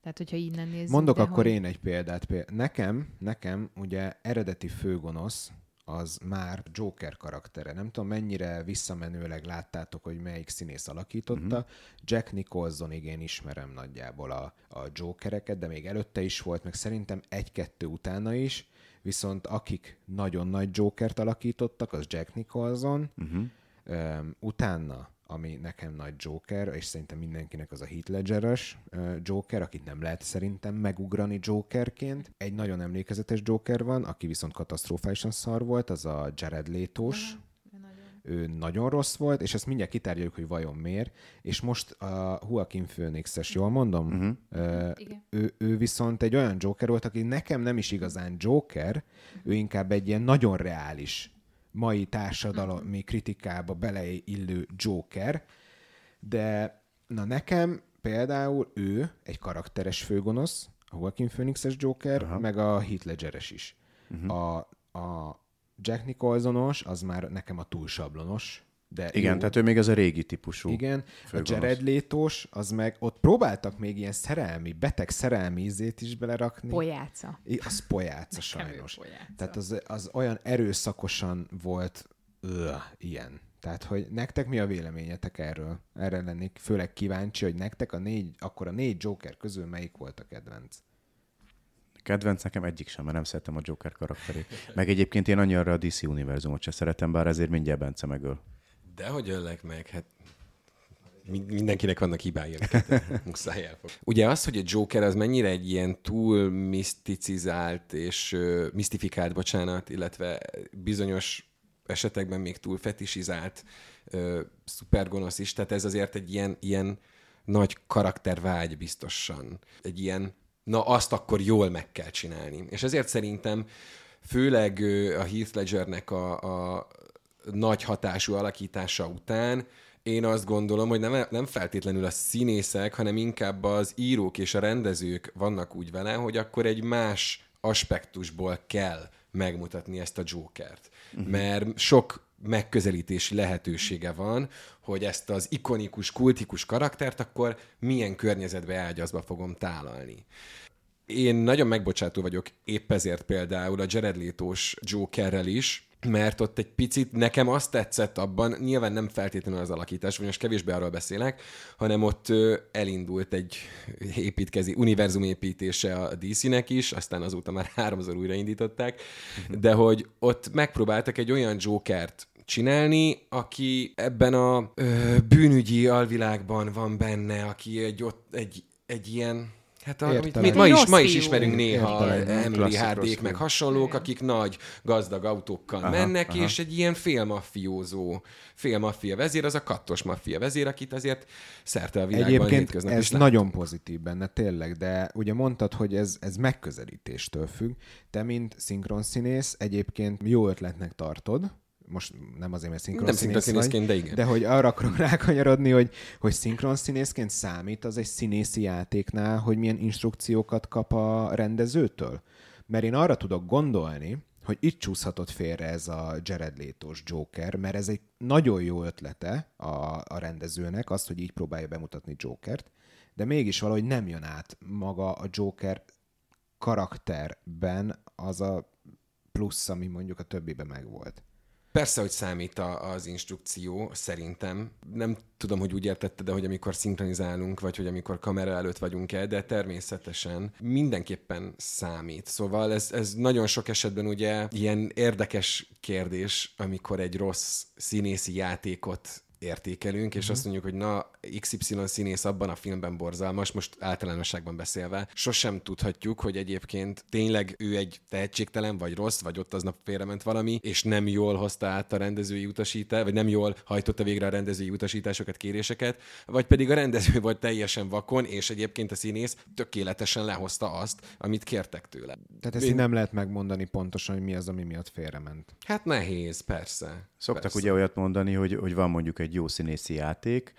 Tehát, hogyha innen nézzük. Mondok de akkor hogy... én egy példát. Péld- Nekem, nekem ugye eredeti főgonosz az már Joker karaktere. Nem tudom, mennyire visszamenőleg láttátok, hogy melyik színész alakította. Uh-huh. Jack Nicholsonig én ismerem nagyjából a, a Jokereket, de még előtte is volt, meg szerintem egy-kettő utána is. Viszont akik nagyon nagy Jokert alakítottak, az Jack Nicholson. Uh-huh. Um, utána ami nekem nagy Joker, és szerintem mindenkinek az a Heath Ledger-ös ö, Joker, akit nem lehet szerintem megugrani Jokerként. Egy nagyon emlékezetes Joker van, aki viszont katasztrofálisan szar volt, az a Jared Leto-s. Ő nagyon rossz volt, és ezt mindjárt kitárgyaljuk, hogy vajon miért. És most a Joaquin Phoenix-es, jól mondom? Uh-huh. Igen. Ő, ő viszont egy olyan Joker volt, aki nekem nem is igazán Joker, ő inkább egy ilyen nagyon reális mai társadalmi kritikába beleillő Joker, de na nekem például ő egy karakteres főgonosz, a Joaquin Phoenix-es Joker, Aha. meg a Heath Ledger-es is. Uh-huh. A, a Jack Nicholsonos, az már nekem a túl sablonos, de Igen, jó. tehát ő még az a régi típusú. Igen, a főgonosz. Jared Létos, az meg ott próbáltak még ilyen szerelmi, beteg szerelmi ízét is belerakni. Pojáca. I- Az pojáca sajnos. pojáca. Tehát az, az olyan erőszakosan volt ö, ilyen. Tehát, hogy nektek mi a véleményetek erről? Erre lennék főleg kíváncsi, hogy nektek a négy, akkor a négy Joker közül melyik volt a kedvenc? Kedvenc nekem egyik sem, mert nem szeretem a Joker karakterét. Meg egyébként én annyira a DC univerzumot sem szeretem, bár ezért mindjárt Bence megöl. De hogy öllek meg? Hát mi- mindenkinek vannak hibái, amiket muszáj elfog. Ugye az, hogy a Joker az mennyire egy ilyen túl miszticizált és uh, misztifikált, bocsánat, illetve bizonyos esetekben még túl fetisizált uh, szupergonosz is, tehát ez azért egy ilyen, ilyen nagy karaktervágy biztosan. Egy ilyen, na azt akkor jól meg kell csinálni. És ezért szerintem főleg a Heath Ledgernek a, a nagy hatású alakítása után én azt gondolom, hogy nem, nem feltétlenül a színészek, hanem inkább az írók és a rendezők vannak úgy vele, hogy akkor egy más aspektusból kell megmutatni ezt a Jokert. Uh-huh. Mert sok megközelítési lehetősége van, hogy ezt az ikonikus, kultikus karaktert akkor milyen környezetbe ágyazba fogom tálalni. Én nagyon megbocsátó vagyok épp ezért például a Jared Leto-s Jokerrel is, mert ott egy picit nekem azt tetszett abban, nyilván nem feltétlenül az alakítás, vagy most kevésbé arról beszélek, hanem ott elindult egy építkezi, univerzum építése a DC-nek is, aztán azóta már háromszor újraindították, de hogy ott megpróbáltak egy olyan Jokert csinálni, aki ebben a ö, bűnügyi alvilágban van benne, aki egy, ott, egy, egy ilyen Hát a, amit Értelem. mi ma is, ma is ismerünk néha fiú. meg hasonlók, Igen. akik nagy, gazdag autókkal Aha, mennek, aha. és egy ilyen félmaffiózó, félmaffia vezér, az a kattos maffia vezér, akit azért szerte a világban Egyébként ez is nagyon pozitív benne, tényleg, de ugye mondtad, hogy ez, ez megközelítéstől függ. Te, mint szinkronszínész, egyébként jó ötletnek tartod, most nem azért, mert Nem szinkronszínész vagy, szinkronszínészként, de igen. de hogy arra akarok rákanyarodni, hogy, hogy szinkronszínészként számít az egy színészi játéknál, hogy milyen instrukciókat kap a rendezőtől? Mert én arra tudok gondolni, hogy itt csúszhatott félre ez a Jared Leto-s Joker, mert ez egy nagyon jó ötlete a, a rendezőnek, az, hogy így próbálja bemutatni Jokert, de mégis valahogy nem jön át maga a Joker karakterben az a plusz, ami mondjuk a többiben megvolt. Persze, hogy számít a, az instrukció, szerintem. Nem tudom, hogy úgy értette, de hogy amikor szinkronizálunk, vagy hogy amikor kamera előtt vagyunk el, de természetesen mindenképpen számít. Szóval ez, ez nagyon sok esetben ugye ilyen érdekes kérdés, amikor egy rossz színészi játékot értékelünk, és azt mondjuk, hogy na, XY színész abban a filmben borzalmas, most általánosságban beszélve, sosem tudhatjuk, hogy egyébként tényleg ő egy tehetségtelen, vagy rossz, vagy ott aznap félrement valami, és nem jól hozta át a rendezői utasítást, vagy nem jól hajtotta végre a rendezői utasításokat, kéréseket, vagy pedig a rendező volt teljesen vakon, és egyébként a színész tökéletesen lehozta azt, amit kértek tőle. Tehát ezt Én- nem lehet megmondani pontosan, hogy mi az, ami miatt félrement. Hát nehéz, persze. Szoktak persze. ugye olyat mondani, hogy, hogy van mondjuk egy jó színészi játék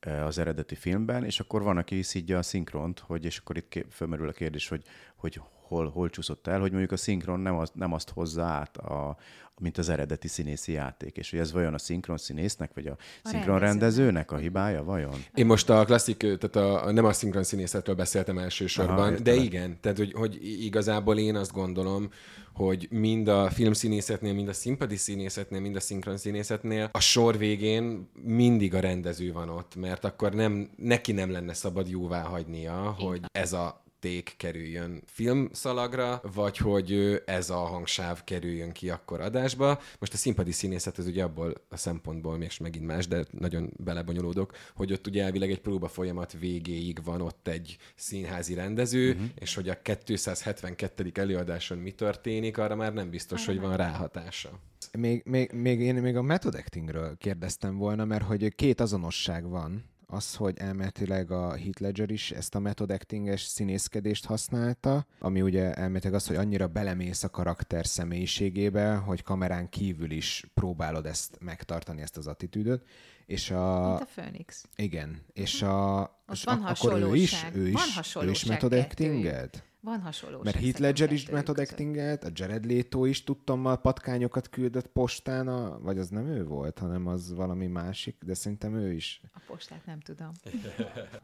az eredeti filmben, és akkor van, aki szidja a szinkront, hogy, és akkor itt fölmerül a kérdés, hogy, hogy hol, hol csúszott el, hogy mondjuk a szinkron nem, az, nem azt hozza át, a, mint az eredeti színészi játék. És hogy ez vajon a szinkron színésznek, vagy a, a szinkron rendezőnek a hibája, vajon? Én most a klasszik, tehát a, a nem a szinkron színészetről beszéltem elsősorban, Aha, de igen, tehát hogy, hogy igazából én azt gondolom, hogy mind a filmszínészetnél, mind a színpadi színészetnél, mind a szinkron színészetnél a sor végén mindig a rendező van ott, mert akkor nem, neki nem lenne szabad jóvá hagynia, hogy ez a ték kerüljön filmszalagra, vagy hogy ez a hangsáv kerüljön ki akkor adásba. Most a színpadi színészet ez ugye abból a szempontból még megint más, de nagyon belebonyolódok, hogy ott ugye elvileg egy próba folyamat végéig van ott egy színházi rendező, uh-huh. és hogy a 272. előadáson mi történik, arra már nem biztos, hogy van ráhatása. Még, még, még én még a method actingről kérdeztem volna, mert hogy két azonosság van. Az, hogy elméletileg a Heath Ledger is ezt a method actinges színészkedést használta, ami ugye elméletileg az, hogy annyira belemész a karakter személyiségébe, hogy kamerán kívül is próbálod ezt megtartani, ezt az attitűdöt. És a... Mint a Phoenix. Igen, és a... Ott és van ak- akkor ő is, ő is, Van ő is method kettőjük. Van hasonlóság. Mert Heath Ledger is method actingelt, a Jared Leto is tudtommal patkányokat küldött postán, a, vagy az nem ő volt, hanem az valami másik, de szerintem ő is. A postát nem tudom.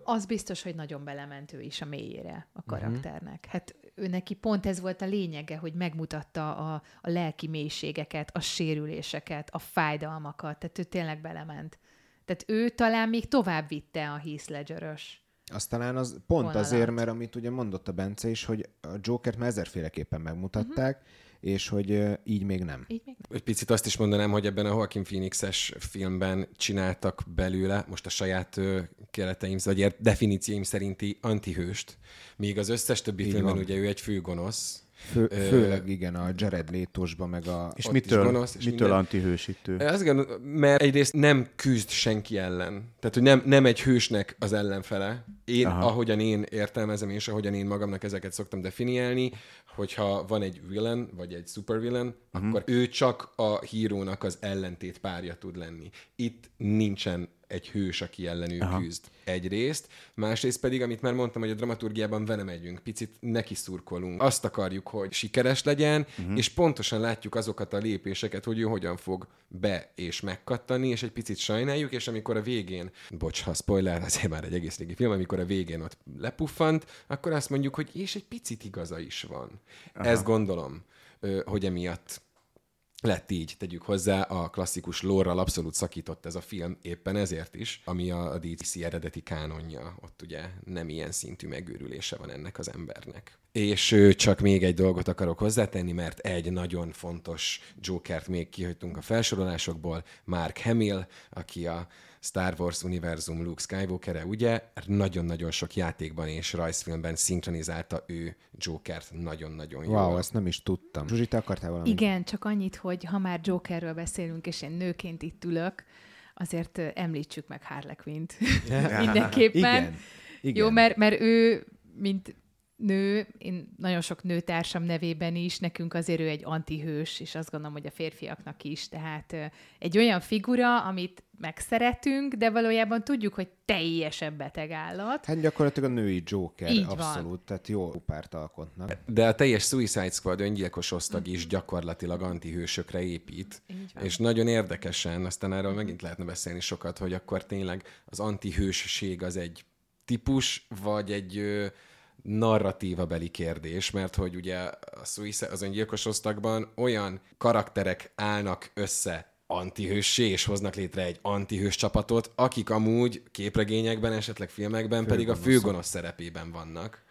Az biztos, hogy nagyon belement ő is a mélyére a karakternek. Hát ő neki pont ez volt a lényege, hogy megmutatta a, a lelki mélységeket, a sérüléseket, a fájdalmakat. Tehát ő tényleg belement. Tehát ő talán még tovább vitte a Heath Ledger-ös. Az talán az pont Vonalat. azért, mert amit ugye mondott a Bence is, hogy a Jokert már ezerféleképpen megmutatták, uh-huh. és hogy így még nem. Így még Egy picit azt is mondanám, hogy ebben a Joaquin Phoenix-es filmben csináltak belőle, most a saját ö, kereteim, vagy definícióim szerinti antihőst, míg az összes többi Így filmben van. ugye ő egy főgonosz. Fő, főleg igen, a Jared Létosba, meg a... És mitől, gonosz, és mitől minden. antihősítő? Azt gondolom, mert egyrészt nem küzd senki ellen. Tehát, hogy nem, nem egy hősnek az ellenfele. Én. Aha. ahogyan én értelmezem, és ahogyan én magamnak ezeket szoktam definiálni, hogyha van egy villain, vagy egy supervillain, uh-huh. akkor ő csak a hírónak az ellentét párja tud lenni. Itt nincsen egy hős, aki ellen ő Aha. küzd. Egyrészt. Másrészt pedig, amit már mondtam, hogy a dramaturgiában vele megyünk, picit neki szurkolunk. Azt akarjuk, hogy sikeres legyen, uh-huh. és pontosan látjuk azokat a lépéseket, hogy ő hogyan fog be és megkattani, és egy picit sajnáljuk, és amikor a végén, bocs, ha spoiler, azért már egy egész régi film, amikor a végén ott lepuffant, akkor azt mondjuk, hogy és egy picit igaza is van. Aha. Ezt gondolom, hogy emiatt lett így, tegyük hozzá, a klasszikus lórral abszolút szakított ez a film éppen ezért is, ami a DC eredeti kánonja. Ott ugye nem ilyen szintű megőrülése van ennek az embernek. És csak még egy dolgot akarok hozzátenni, mert egy nagyon fontos Jokert még kihagytunk a felsorolásokból, Mark Hamill, aki a Star Wars univerzum Luke skywalker ugye nagyon-nagyon sok játékban és rajzfilmben szinkronizálta ő Jokert nagyon-nagyon jól. Wow, ezt nem is tudtam. Zsuzsi, te akartál valamit? Igen, csak annyit, hogy ha már Jokerről beszélünk, és én nőként itt ülök, azért említsük meg Harley Quinn-t mindenképpen. Igen. Igen. Jó, mert, mert ő, mint nő, én nagyon sok nőtársam nevében is, nekünk azért ő egy antihős, és azt gondolom, hogy a férfiaknak is. Tehát egy olyan figura, amit megszeretünk, de valójában tudjuk, hogy teljesen beteg állat. Hát gyakorlatilag a női Joker, Így abszolút, van. tehát jó párt alkotnak. De a teljes Suicide Squad öngyilkos osztag is gyakorlatilag antihősökre épít. És nagyon érdekesen, aztán erről megint lehetne beszélni sokat, hogy akkor tényleg az antihősség az egy típus, vagy egy narratíva beli kérdés, mert hogy ugye a Suicide, az öngyilkos osztagban olyan karakterek állnak össze antihőssé, és hoznak létre egy antihős csapatot, akik amúgy képregényekben, esetleg filmekben főgonosz. pedig a főgonosz szerepében vannak.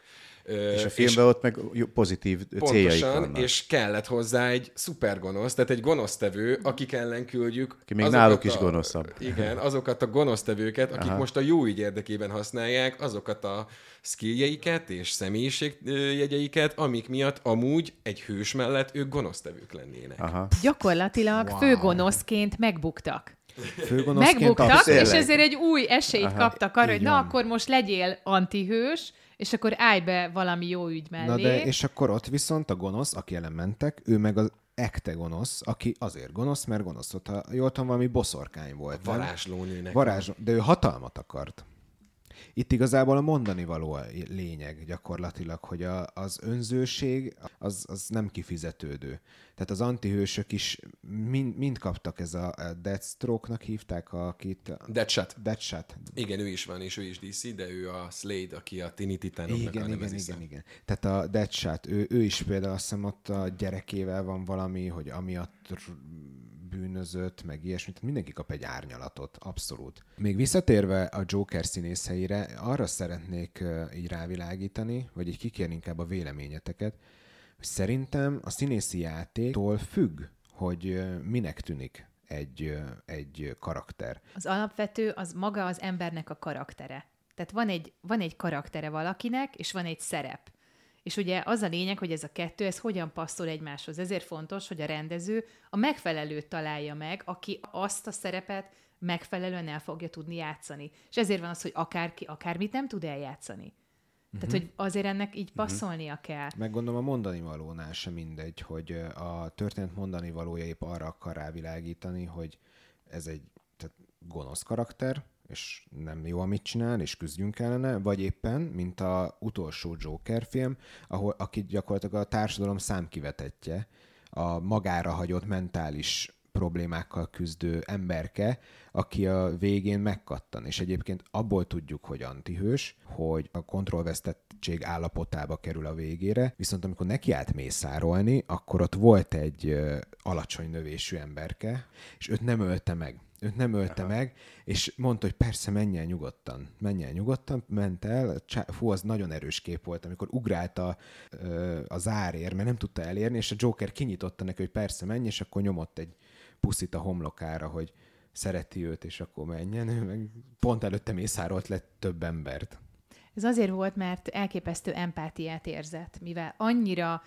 És a filmben és ott meg pozitív céljaik vannak. és kellett hozzá egy szupergonosz, tehát egy gonosztevő, akik ellen küldjük. Ki még náluk is gonoszabb. Igen, azokat a gonosztevőket, akik Aha. most a jó ügy érdekében használják, azokat a skilljeiket és személyiségjegyeiket, amik miatt amúgy egy hős mellett ők gonosztevők lennének. Aha. Gyakorlatilag wow. főgonoszként megbuktak. Főgonoszként Megbuktak, és ezért egy új esélyt Aha, kaptak arra, hogy na akkor most legyél antihős, és akkor állj be valami jó ügy mellé. Na de, és akkor ott viszont a gonosz, aki ellen mentek, ő meg az ekte gonosz, aki azért gonosz, mert gonosz volt. Ha jól tudom, valami boszorkány volt. Varázslónőnek. Varázs, de ő hatalmat akart. Itt igazából a mondani való a lényeg gyakorlatilag, hogy a, az önzőség az, az nem kifizetődő. Tehát az antihősök is mind, mind kaptak ez a, Deathstroke-nak hívták, akit... Deadshot. Deadshot. Igen, ő is van, és ő is DC, de ő a Slade, aki a Tini Titanoknak igen, a igen, igen, igen. Tehát a Deadshot, ő, ő is például azt hiszem ott a gyerekével van valami, hogy amiatt bűnözött, meg ilyesmit. Mindenki kap egy árnyalatot, abszolút. Még visszatérve a Joker színészeire, arra szeretnék így rávilágítani, vagy így kikérni inkább a véleményeteket, hogy szerintem a színészi játéktól függ, hogy minek tűnik egy, egy karakter. Az alapvető az maga az embernek a karaktere. Tehát van egy, van egy karaktere valakinek, és van egy szerep. És ugye az a lényeg, hogy ez a kettő, ez hogyan passzol egymáshoz. Ezért fontos, hogy a rendező a megfelelőt találja meg, aki azt a szerepet megfelelően el fogja tudni játszani. És ezért van az, hogy akárki akármit nem tud eljátszani. Uh-huh. Tehát, hogy azért ennek így mhm. passzolnia uh-huh. kell. Meg gondolom a mondani valónál sem mindegy, hogy a történet mondani valója épp arra akar rávilágítani, hogy ez egy tehát gonosz karakter, és nem jó, amit csinál, és küzdjünk ellene, vagy éppen, mint a utolsó Joker film, ahol, aki gyakorlatilag a társadalom számkivetetje, a magára hagyott mentális problémákkal küzdő emberke, aki a végén megkattan. És egyébként abból tudjuk, hogy antihős, hogy a kontrollvesztettség állapotába kerül a végére, viszont amikor nekiállt mészárolni, akkor ott volt egy alacsony növésű emberke, és őt nem ölte meg őt nem ölte Aha. meg, és mondta, hogy persze, menj el nyugodtan. Menj el nyugodtan, ment el. Fú, az nagyon erős kép volt, amikor ugrált a, a zárér, mert nem tudta elérni, és a Joker kinyitotta neki, hogy persze, menj, és akkor nyomott egy puszit a homlokára, hogy szereti őt, és akkor menjen. Ő meg pont előtte mészárolt lett több embert. Ez azért volt, mert elképesztő empátiát érzett, mivel annyira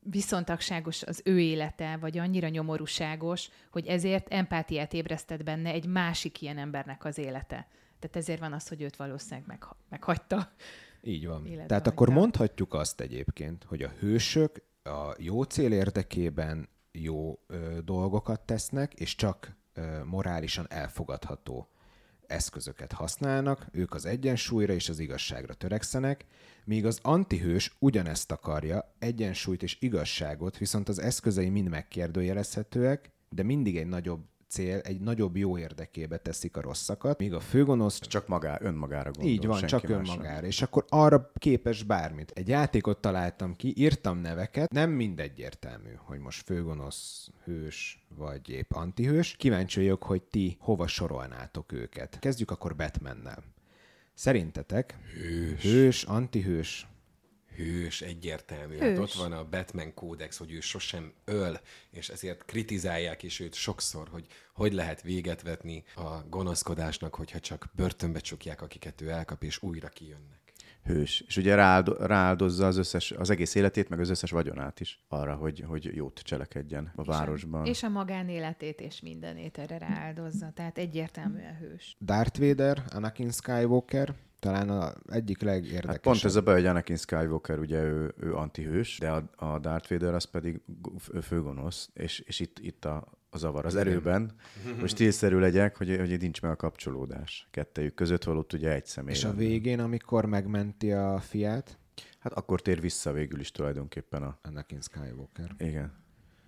viszontagságos az ő élete, vagy annyira nyomorúságos, hogy ezért empátiát ébresztett benne egy másik ilyen embernek az élete. Tehát ezért van az, hogy őt valószínűleg meg, meghagyta. Így van. Tehát hagyta. akkor mondhatjuk azt egyébként, hogy a hősök a jó cél érdekében jó ö, dolgokat tesznek, és csak ö, morálisan elfogadható eszközöket használnak, ők az egyensúlyra és az igazságra törekszenek, míg az antihős ugyanezt akarja, egyensúlyt és igazságot, viszont az eszközei mind megkérdőjelezhetőek, de mindig egy nagyobb cél, egy nagyobb jó érdekébe teszik a rosszakat, míg a főgonosz Csak magá, önmagára gondol. így van, csak önmagára. És akkor arra képes bármit. Egy játékot találtam ki, írtam neveket, nem mindegy értelmű, hogy most főgonosz, hős, vagy épp antihős. Kíváncsi vagyok, hogy ti hova sorolnátok őket. Kezdjük akkor Batmannel. Szerintetek Hős. hős, antihős, Hős, egyértelmű. Hős. Hát ott van a Batman kódex, hogy ő sosem öl, és ezért kritizálják is őt sokszor, hogy hogy lehet véget vetni a gonoszkodásnak, hogyha csak börtönbe csukják, akiket ő elkap, és újra kijönnek. Hős. És ugye rááldo- rááldozza az, összes, az egész életét, meg az összes vagyonát is arra, hogy, hogy jót cselekedjen a városban. És a magánéletét és mindenét erre rááldozza. Tehát egyértelműen hős. Darth Vader, Anakin Skywalker, talán a egyik legérdekesebb. Hát pont ez a baj, hogy Anakin Skywalker ugye ő, ő antihős, de a, a Darth Vader az pedig főgonosz, és, és itt, itt a, a zavar az erőben, hogy stílszerű legyek, hogy, hogy nincs meg a kapcsolódás kettejük között, holott ugye egy személy. És a végén, amikor megmenti a fiát, Hát akkor tér vissza végül is tulajdonképpen a... Anakin Skywalker. Igen.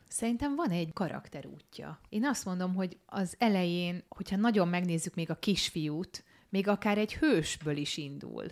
Szerintem van egy karakterútja. Én azt mondom, hogy az elején, hogyha nagyon megnézzük még a kisfiút, még akár egy hősből is indul.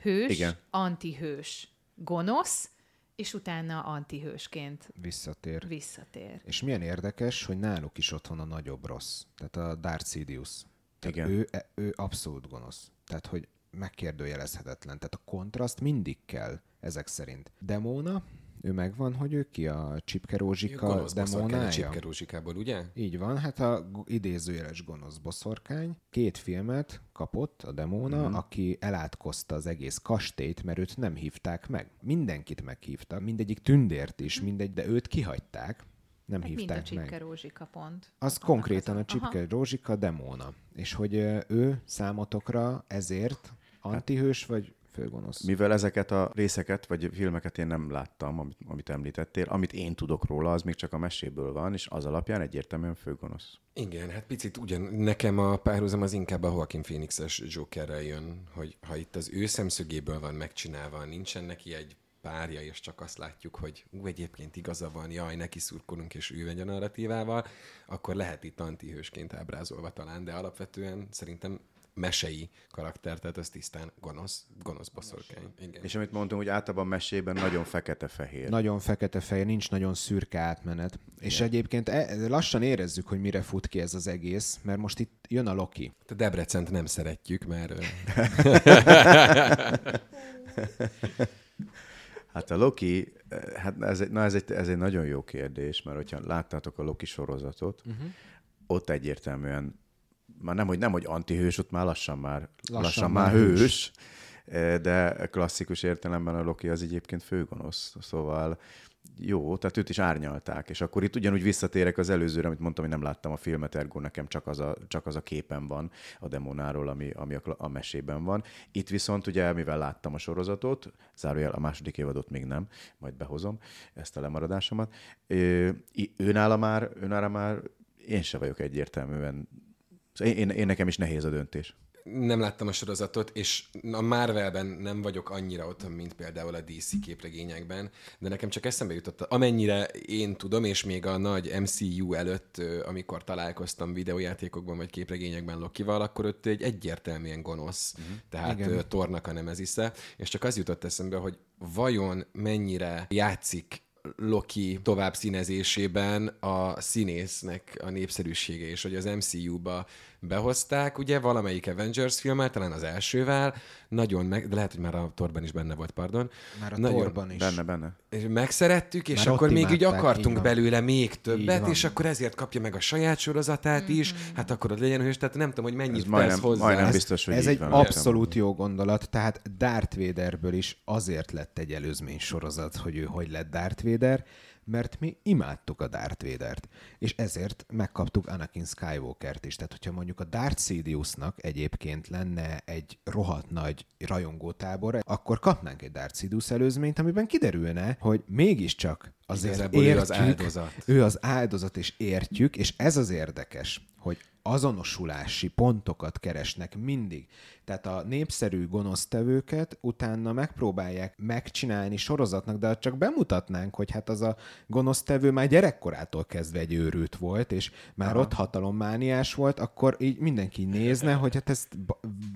Hős, Igen. antihős, gonosz, és utána antihősként Visszatér. visszatér. És milyen érdekes, hogy náluk is ott van a nagyobb rossz. Tehát a Darth Sidious. Tehát Igen. Ő, e- ő abszolút gonosz. Tehát, hogy megkérdőjelezhetetlen. Tehát a kontraszt mindig kell, ezek szerint. Demóna, ő megvan, hogy ő ki a Csipke Rózsika boszorkány a? Csipke Rózsikából, ugye? Így van, hát a idézőjeles gonosz boszorkány két filmet kapott a demóna, Mhm. mm. aki elátkozta az egész kastélyt, mert őt nem hívták meg. Mindenkit meghívta, mindegyik tündért is, mindegy, de őt kihagyták, nem Hát mind a hívták Csipke meg. Rózsika pont. Az Annak konkrétan az a Csipke Rózsika demóna. És hogy ő számotokra ezért antihős vagy főgonosz? Mivel ezeket a részeket, vagy filmeket én nem láttam, amit, amit említettél, amit én tudok róla, az még csak a meséből van, és az alapján egyértelműen főgonosz. Igen, hát picit ugyan nekem a párhuzam az inkább a Joaquin Phoenixes Jokerrel jön, hogy ha itt az ő szemszögéből van megcsinálva, nincsen neki egy párja, és csak azt látjuk, hogy ú, egyébként igaza van, jaj, neki szurkolunk, és ő megy a narratívával, akkor lehet itt antihősként ábrázolva talán, de alapvetően szerintem mesei karakter, tehát az tisztán gonosz, gonosz boszorkány. Igen. És amit mondtam, hogy általában mesében nagyon fekete-fehér. Nagyon fekete-fehér, nincs nagyon szürke átmenet. És egyébként e, lassan érezzük, hogy mire fut ki ez az egész, mert most itt jön a Loki. A Debrecent nem szeretjük, mert Hát a Loki, eh, hát ez egy, na ez egy, ez egy nagyon jó kérdés, mert hogyha láttátok a Loki sorozatot, uh-huh. ott egyértelműen, már nem, hogy nem, hogy antihős, ott már lassan már, lassan, lassan már hős, hős, de klasszikus értelemben a Loki az egyébként főgonosz, szóval jó, tehát őt is árnyalták, és akkor itt ugyanúgy visszatérek az előzőre, amit mondtam, hogy nem láttam a filmet, ergo nekem csak az a, csak az a képen van a demonáról, ami, ami a, a mesében van. Itt viszont ugye, mivel láttam a sorozatot, zárójel a második évadot még nem, majd behozom ezt a lemaradásomat, ő, őnála már, őnála már én se vagyok egyértelműen, szóval én, én, én nekem is nehéz a döntés. nem láttam a sorozatot, és a Marvelben nem vagyok annyira ott, mint például a DC képregényekben, de nekem csak eszembe jutott, amennyire én tudom, és még a nagy MCU előtt, amikor találkoztam videójátékokban vagy képregényekben Lokival, akkor ott egy egyértelműen gonosz, uh-huh. tehát Igen. Tornak a nemezisze, és csak az jutott eszembe, hogy vajon mennyire játszik Loki tovább színezésében a színésznek a népszerűsége, és hogy az MCU-ba behozták, ugye valamelyik Avengers filmmel, talán az elsővel, nagyon meg, de lehet, hogy már a Torban is benne volt, pardon. Már a Nagyon- torban is. Benne, benne. És megszerettük, és Már akkor még így imádták, így akartunk van. belőle még Így többet, és akkor ezért kapja meg a saját sorozatát is, hát akkor ott legyen hős, tehát nem tudom, hogy mennyit Ez tesz majdnem- hozzá. majdnem Ez- biztos, hogy Ez így egy van. abszolút jó gondolat, tehát Darth Vaderből is azért lett egy előzmény sorozat, hogy ő hogy lett Darth Vader, mert mi imádtuk a Darth Vadert, és ezért megkaptuk Anakin Skywalkert is. Tehát, hogyha mondjuk a Darth Sidiousnak egyébként lenne egy rohadt nagy rajongótábor, akkor kapnánk egy Darth Sidious előzményt, amiben kiderülne, hogy mégiscsak azért Igazából ő értjük, az áldozat. ő az áldozat, és értjük, és ez az érdekes, hogy azonosulási pontokat keresnek mindig. Tehát a népszerű gonosztevőket utána megpróbálják megcsinálni sorozatnak, de csak bemutatnánk, hogy hát az a gonosztevő már gyerekkorától kezdve egy őrült volt, és már Aha. ott hatalommániás volt, akkor így mindenki nézne, hogy hát ezt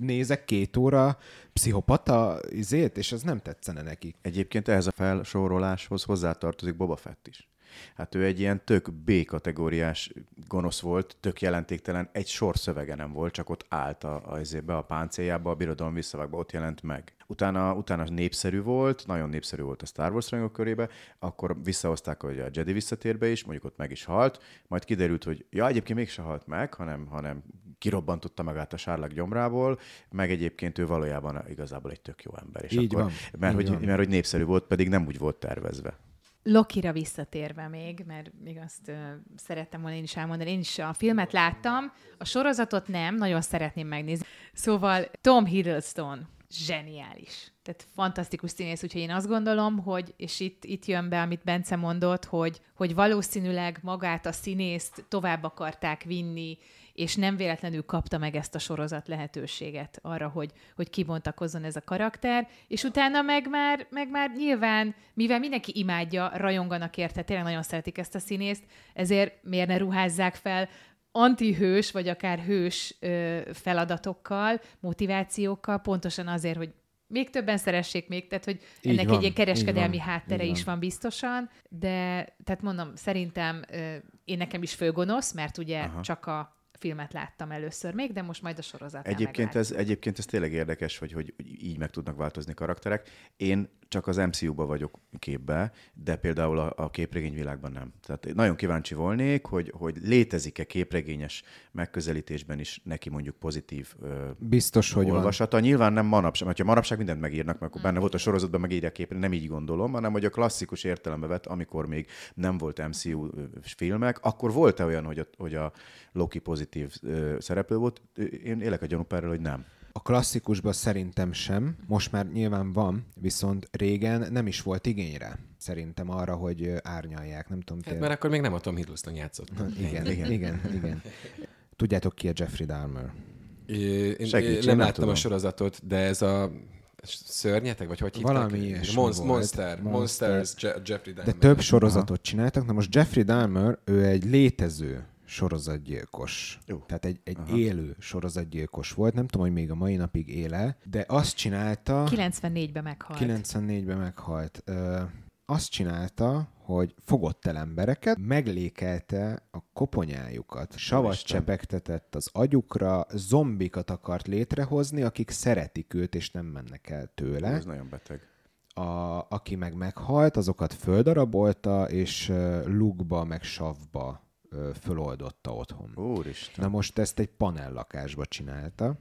nézek két óra pszichopata izét, és ez nem tetszene nekik. Egyébként ehhez a felsoroláshoz hozzátartozik Boba Fett is. Hát ő egy ilyen tök B-kategóriás gonosz volt, tök jelentéktelen, egy sor szövege nem volt, csak ott állt a, a, a, a páncéljába, a birodalom visszavágba, ott jelent meg. Utána, utána népszerű volt, nagyon népszerű volt a Star Wars rajongók körébe, akkor visszahozták, hogy a Jedi visszatérbe is, mondjuk ott meg is halt, majd kiderült, hogy ja, egyébként mégse halt meg, hanem, hanem kirobbantotta magát a sárlak gyomrából, meg egyébként ő valójában igazából egy tök jó ember. És Így akkor, van. Mert, Így hogy, van. mert hogy népszerű volt, pedig nem úgy volt tervezve. Lokira visszatérve még, mert még azt uh, szerettem volna én is elmondani. Én is a filmet láttam, a sorozatot nem, nagyon szeretném megnézni. Szóval Tom Hiddleston zseniális. Tehát fantasztikus színész, úgyhogy én azt gondolom, hogy, és itt, itt jön be, amit Bence mondott, hogy, hogy valószínűleg magát a színészt tovább akarták vinni, és nem véletlenül kapta meg ezt a sorozat lehetőséget arra, hogy, hogy kibontakozzon ez a karakter, és utána meg már, meg már nyilván, mivel mindenki imádja, rajonganak érte, tényleg nagyon szeretik ezt a színészt, ezért miért ne ruházzák fel antihős, vagy akár hős ö, feladatokkal, motivációkkal, pontosan azért, hogy még többen szeressék még, tehát hogy Így ennek van, egy ilyen kereskedelmi van, háttere is van. van biztosan, de tehát mondom, szerintem ö, én nekem is főgonosz, mert ugye Aha. csak a filmet láttam először még, de most majd a sorozat. Egyébként ez, egyébként ez tényleg érdekes, hogy, hogy így meg tudnak változni karakterek. Én csak az MCU-ba vagyok képbe, de például a, a képregényvilágban nem. Tehát nagyon kíváncsi volnék, hogy, hogy létezik-e képregényes megközelítésben is neki mondjuk pozitív ö, Biztos, hogy van. olvasata. Nyilván nem manapság, mert ha manapság mindent megírnak, mert akkor benne volt a sorozatban, megírják képre, nem így gondolom, hanem hogy a klasszikus értelembe vett, amikor még nem volt MCU filmek, akkor volt-e olyan, hogy a, hogy a Loki pozitív ö, szereplő volt? Én élek a gyanúperrel, hogy nem. A klasszikusban szerintem sem, most már nyilván van, viszont régen nem is volt igény rá. Szerintem arra, hogy árnyalják, nem tudom. Hát te- mert akkor még nem a Tom Hiddleston játszott. igen, igen, igen, igen. Tudjátok ki a Jeffrey Dahmer? Én, Segíts, nem nem láttam tudom. a sorozatot, de ez a szörnyetek, vagy hogy hívták? Valami ilyesmi Monst-. Monster, Monster. Monsters, Je- Jeffrey De Dahmer. több sorozatot csináltak. Na most Jeffrey Dahmer, ő egy létező sorozatgyilkos. Jó. Tehát egy, egy élő sorozatgyilkos volt. Nem tudom, hogy még a mai napig éle, de azt csinálta... 94-ben meghalt. 94-ben meghalt. Ö, azt csinálta, hogy fogott el embereket, meglékelte a koponyájukat, savat Isten. csepegtetett az agyukra, zombikat akart létrehozni, akik szeretik őt, és nem mennek el tőle. Ez nagyon beteg. A, aki meg meghalt, azokat földarabolta, és ö, lukba, meg savba föloldotta otthon. Úristen. Na most ezt egy panellakásba csinálta,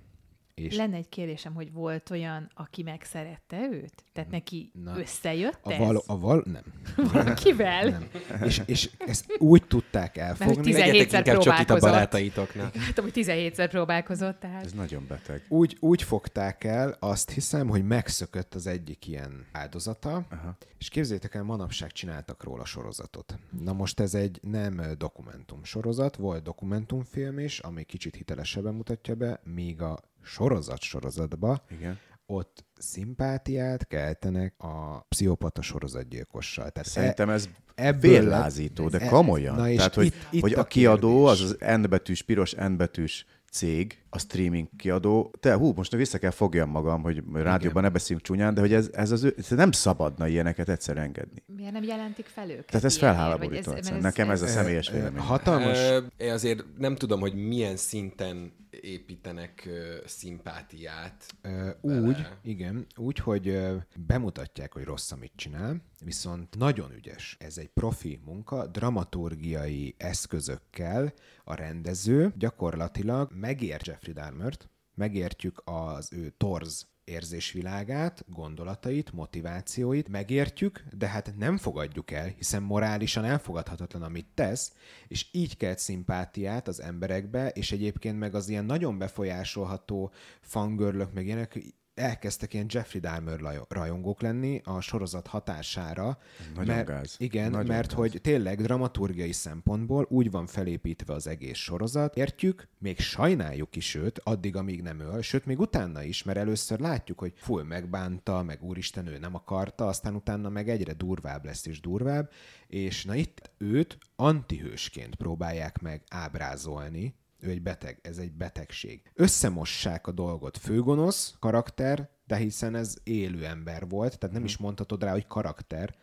és Lenne egy kérdésem, hogy volt olyan, aki megszerette őt? Tehát neki Na. összejött a ez? val, a val, nem. Valakivel? nem. És, és ezt úgy tudták hogy elfogni, tizen- Legyetek 17-szer inkább csak itt a próbálkozott. barátaitoknak. Hát, hogy 17-szer próbálkozott, tehát. Ez nagyon beteg. úgy, úgy fogták el, azt hiszem, hogy megszökött az egyik ilyen áldozata, Aha. és képzétek el, manapság csináltak róla sorozatot. Na most ez egy nem dokumentum sorozat, volt dokumentumfilm is, ami kicsit hitelesebben mutatja be, míg a sorozat sorozatba Igen. ott szimpátiát keltenek a pszichopata sorozatgyilkossal. Tehát Szerintem ez ebből vérlázító, de komolyan. Na és Tehát, hogy, itt, itt hogy a, a kiadó, az az N betűs, piros N betűs cég, a streaming kiadó, te, hú, most vissza kell fogjam magam, hogy rádióban ne beszéljünk csúnyán, de hogy ez, ez az ő, ez nem szabadna ilyeneket egyszer engedni. Miért nem jelentik fel őket? Tehát ez felháborító. Nekem ez a személyes vélemény. Hatalmas, Én azért nem tudom, hogy milyen szinten építenek szimpátiát. Ö, vele. úgy, igen, úgy, hogy bemutatják, hogy rossz, amit csinál, viszont nagyon ügyes. Ez egy profi munka, dramaturgiai eszközökkel a rendező gyakorlatilag megért Jeffrey Dahmert, megértjük az ő torz érzésvilágát, gondolatait, motivációit, megértjük, de hát nem fogadjuk el, hiszen morálisan elfogadhatatlan, amit tesz, és így kelt szimpátiát az emberekbe, és egyébként meg az ilyen nagyon befolyásolható fangörlök, meg ilyenek, elkezdtek ilyen Jeffrey Dahmer rajongók lenni a sorozat hatására. Nagyon mert, gáz. Igen, Nagyon mert gáz. hogy tényleg dramaturgiai szempontból úgy van felépítve az egész sorozat. Értjük, még sajnáljuk is őt, addig, amíg nem öl, sőt, még utána is, mert először látjuk, hogy full megbánta, meg úristen, ő nem akarta, aztán utána meg egyre durvább lesz és durvább, és na itt őt antihősként próbálják meg ábrázolni, ő egy beteg, ez egy betegség. Összemossák a dolgot. Főgonosz karakter, de hiszen ez élő ember volt, tehát nem is mondhatod rá, hogy karakter,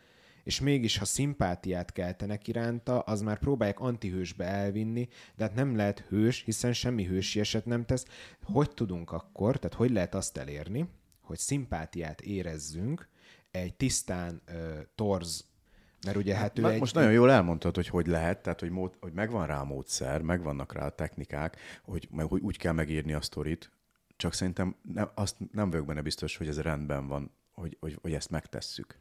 és mégis, ha szimpátiát keltenek iránta, az már próbálják antihősbe elvinni, de hát nem lehet hős, hiszen semmi hősi eset nem tesz. Hogy tudunk akkor, tehát hogy lehet azt elérni, hogy szimpátiát érezzünk egy tisztán ö, torz, mert ugye hát ő Ma- egy... Most nagyon jól elmondtad, hogy hogy lehet, tehát hogy, mód, hogy megvan rá a módszer, megvannak rá a technikák, hogy, hogy úgy kell megírni a sztorit, csak szerintem nem, azt nem vagyok benne biztos, hogy ez rendben van, hogy, hogy, hogy ezt megtesszük.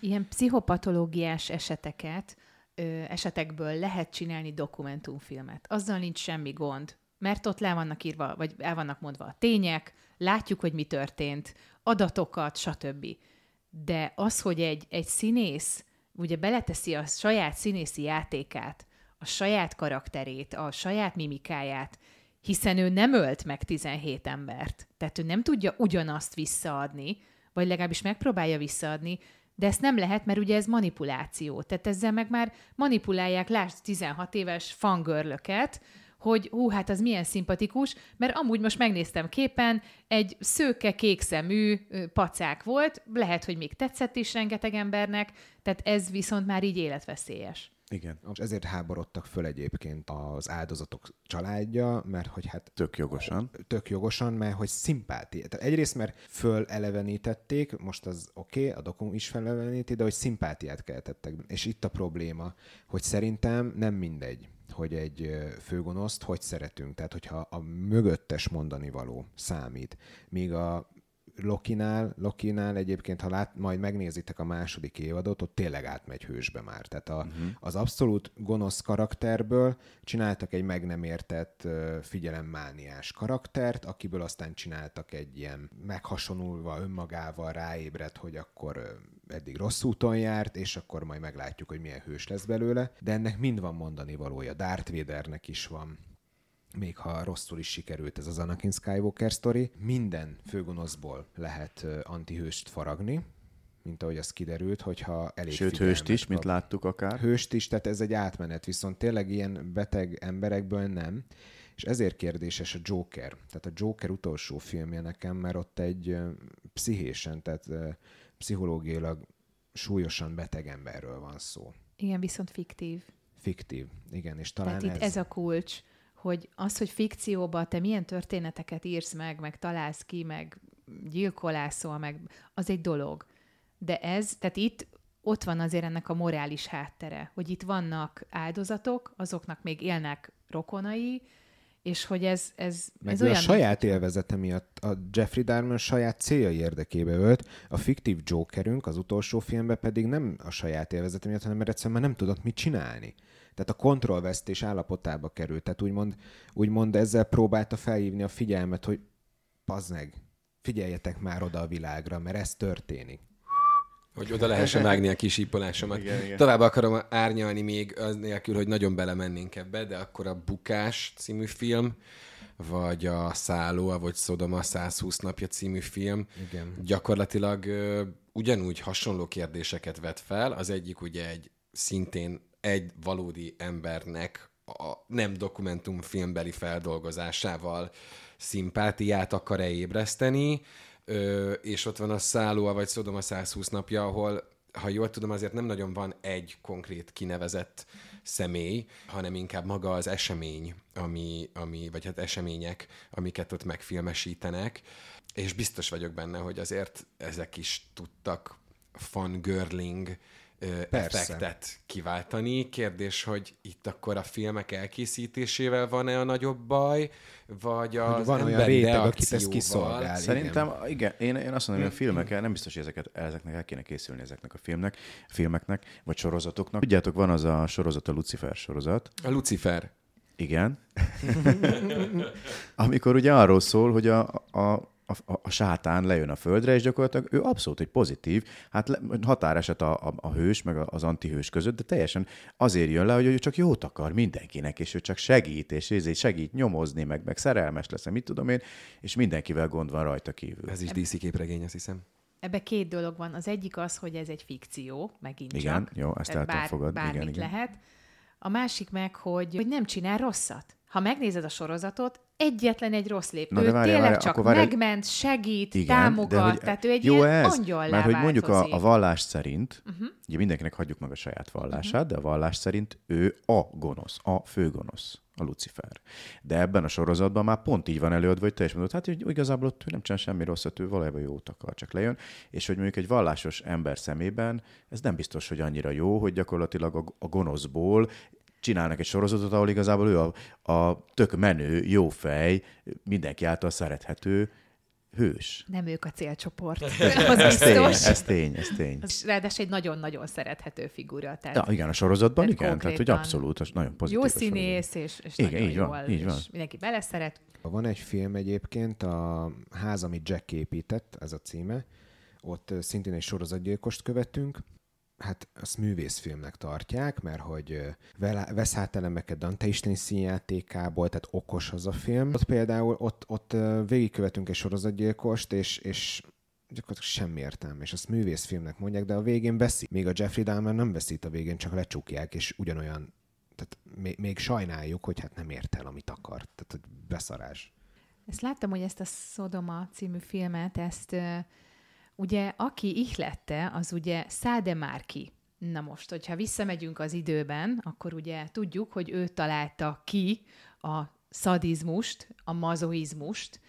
Ilyen pszichopatológiás eseteket, ö, esetekből lehet csinálni dokumentumfilmet. Azzal nincs semmi gond, mert ott le vannak írva, vagy el vannak mondva a tények, látjuk, hogy mi történt, adatokat, stb. De az, hogy egy, egy színész ugye beleteszi a saját színészi játékát, a saját karakterét, a saját mimikáját, hiszen ő nem ölt meg 17 embert. Tehát ő nem tudja ugyanazt visszaadni, vagy legalábbis megpróbálja visszaadni, de ezt nem lehet, mert ugye ez manipuláció. Tehát ezzel meg már manipulálják, lásd 16 éves fangörlöket, hogy hú, hát az milyen szimpatikus, mert amúgy most megnéztem képen, egy szőke, kékszemű pacák volt, lehet, hogy még tetszett is rengeteg embernek, tehát ez viszont már így életveszélyes. Igen. És ezért háborodtak föl egyébként az áldozatok családja, mert hogy hát Tök jogosan. tök jogosan, mert hogy szimpátia. Tehát egyrészt, mert fölelevenítették, most az oké, okay, a dokum is feleleveníti, de hogy szimpátiát keltettek. És itt a probléma, hogy szerintem nem mindegy hogy egy főgonoszt hogy szeretünk. Tehát, hogyha a mögöttes mondani való számít, míg a Lokinál, Lokinál egyébként, ha lát, majd megnézitek a második évadot, ott tényleg átmegy hősbe már. Tehát a, uh-huh. az abszolút gonosz karakterből csináltak egy meg nem értett figyelemmániás karaktert, akiből aztán csináltak egy ilyen meghasonulva önmagával ráébredt, hogy akkor eddig rossz úton járt, és akkor majd meglátjuk, hogy milyen hős lesz belőle. De ennek mind van mondani valója. Darth Vadernek is van még ha rosszul is sikerült ez az Anakin Skywalker sztori, minden főgonoszból lehet antihőst faragni, mint ahogy az kiderült, hogyha elég Sőt, hőst is, mint kap. láttuk akár. Hőst is, tehát ez egy átmenet, viszont tényleg ilyen beteg emberekből nem. És ezért kérdéses a Joker. Tehát a Joker utolsó filmje nekem, mert ott egy pszichésen, tehát pszichológiailag súlyosan beteg emberről van szó. Igen, viszont fiktív. Fiktív, igen, és talán Tehát itt ez a kulcs, hogy az, hogy fikcióban te milyen történeteket írsz meg, meg találsz ki, meg gyilkolászol, meg az egy dolog. De ez, tehát itt ott van azért ennek a morális háttere, hogy itt vannak áldozatok, azoknak még élnek rokonai, és hogy ez, ez, Meg ez olyan... a saját élvezete miatt a Jeffrey Dahmer saját célja érdekébe ölt, a fiktív Jokerünk az utolsó filmben pedig nem a saját élvezete miatt, hanem mert egyszerűen már nem tudott mit csinálni. Tehát a kontrollvesztés állapotába került. Tehát úgymond, úgymond ezzel próbálta felhívni a figyelmet, hogy pazd meg, figyeljetek már oda a világra, mert ez történik. Hogy oda lehessen vágni a kis ípolásomat. Igen, igen. Tovább akarom árnyalni még az nélkül, hogy nagyon belemennénk ebbe, de akkor a Bukás című film, vagy a Szálló, vagy Szodoma 120 napja című film Igen. gyakorlatilag ö, ugyanúgy hasonló kérdéseket vet fel. Az egyik ugye egy szintén egy valódi embernek a nem dokumentumfilmbeli feldolgozásával szimpátiát akar-e ébreszteni, ö, és ott van a Szálló, vagy Szodoma 120 napja, ahol ha jól tudom, azért nem nagyon van egy konkrét kinevezett személy, hanem inkább maga az esemény, ami, ami, vagy hát események, amiket ott megfilmesítenek, és biztos vagyok benne, hogy azért ezek is tudtak fangirling Persze. effektet kiváltani. Kérdés, hogy itt akkor a filmek elkészítésével van-e a nagyobb baj, vagy az van olyan emberi réteg, akit ez kiszolgál. Szerintem, igen. igen, én, én azt mondom, hogy a filmekkel nem biztos, hogy ezeket, ezeknek el kéne készülni ezeknek a filmnek, filmeknek, vagy sorozatoknak. Tudjátok, van az a sorozat, a Lucifer sorozat. A Lucifer. Igen. Amikor ugye arról szól, hogy a, a, a, a sátán lejön a földre, és gyakorlatilag ő abszolút egy pozitív, hát le, határeset a, a, a hős, meg az antihős között, de teljesen azért jön le, hogy ő csak jót akar mindenkinek, és ő csak segít, és ezért segít nyomozni, meg, meg szerelmes lesz, mit tudom én, és mindenkivel gond van rajta kívül. Ez is DC képregény, azt hiszem. Ebbe két dolog van. Az egyik az, hogy ez egy fikció, megint Igen, csak. jó, ezt el tudom fogadni, Bármit igen, igen. lehet. A másik meg, hogy, hogy nem csinál rosszat. Ha megnézed a sorozatot, egyetlen egy rossz lép. Na, ő de várjál, tényleg várjál, csak akkor várjál. megment, segít, Igen, támogat, de hogy, tehát ő egy jó ilyen ez, angyollá mert hogy mondjuk a, a vallás szerint, uh-huh. ugye mindenkinek hagyjuk meg a saját vallását, uh-huh. de a vallás szerint ő a gonosz, a főgonosz, a Lucifer. De ebben a sorozatban már pont így van előadva, hogy te is mondod, hát hogy igazából ott ő nem csinál semmi rosszat, ő valójában jót akar, csak lejön, és hogy mondjuk egy vallásos ember szemében ez nem biztos, hogy annyira jó, hogy gyakorlatilag a, a gonoszból csinálnak egy sorozatot, ahol igazából ő a, a tök menő, jó fej, mindenki által szerethető hős. Nem ők a célcsoport. az Ez tény, biztos. ez tény, ez tény. Az ráadásul egy nagyon-nagyon szerethető figura. Tehát Ja, igen, a sorozatban Tehát igen, tehát hogy abszolút, az nagyon pozitív. jó színész, és, és Igen, nagyon így jól, van, így van. és mindenki beleszeret. Van egy film egyébként, a ház, amit Jack épített, ez a címe. Ott szintén egy sorozatgyilkost követünk. Hát azt művészfilmnek tartják, mert hogy vesz át elemeket Dante isteni színjátékából, tehát okos az a film. Ott például ott, ott végigkövetünk egy sorozatgyilkost, és, és gyakorlatilag semmi értelme, és azt művészfilmnek mondják, de a végén veszi. Még a Jeffrey Dahmer nem veszít a végén, csak lecsukják, és ugyanolyan tehát még, még sajnáljuk, hogy hát nem ért el, amit akart. Tehát, hogy beszarás. Ezt láttam, hogy ezt a Szodoma című filmet, ezt ugye aki ihlette, az ugye Száde Márki. Na most, hogyha visszamegyünk az időben, akkor ugye tudjuk, hogy ő találta ki a szadizmust, a mazoizmust,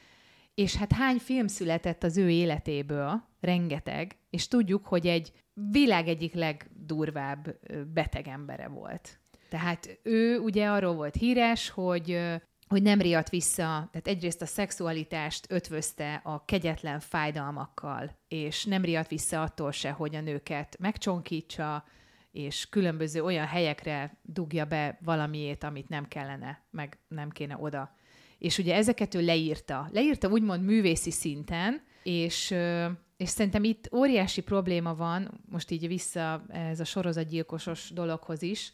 és hát hány film született az ő életéből, rengeteg, és tudjuk, hogy egy világ egyik legdurvább beteg embere volt. Tehát ő ugye arról volt híres, hogy hogy nem riadt vissza, tehát egyrészt a szexualitást ötvözte a kegyetlen fájdalmakkal, és nem riadt vissza attól se, hogy a nőket megcsonkítsa, és különböző olyan helyekre dugja be valamiét, amit nem kellene, meg nem kéne oda. És ugye ezeket ő leírta. Leírta úgymond művészi szinten, és, és szerintem itt óriási probléma van, most így vissza ez a sorozatgyilkosos dologhoz is,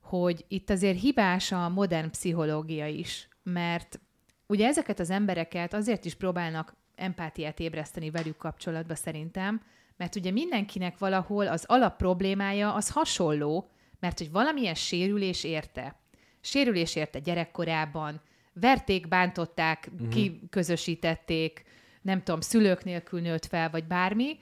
hogy itt azért hibás a modern pszichológia is, mert ugye ezeket az embereket azért is próbálnak empátiát ébreszteni velük kapcsolatba szerintem, mert ugye mindenkinek valahol az alap problémája az hasonló, mert hogy valamilyen sérülés érte. Sérülés érte gyerekkorában, verték, bántották, uh-huh. kiközösítették, nem tudom, szülők nélkül nőtt fel, vagy bármi,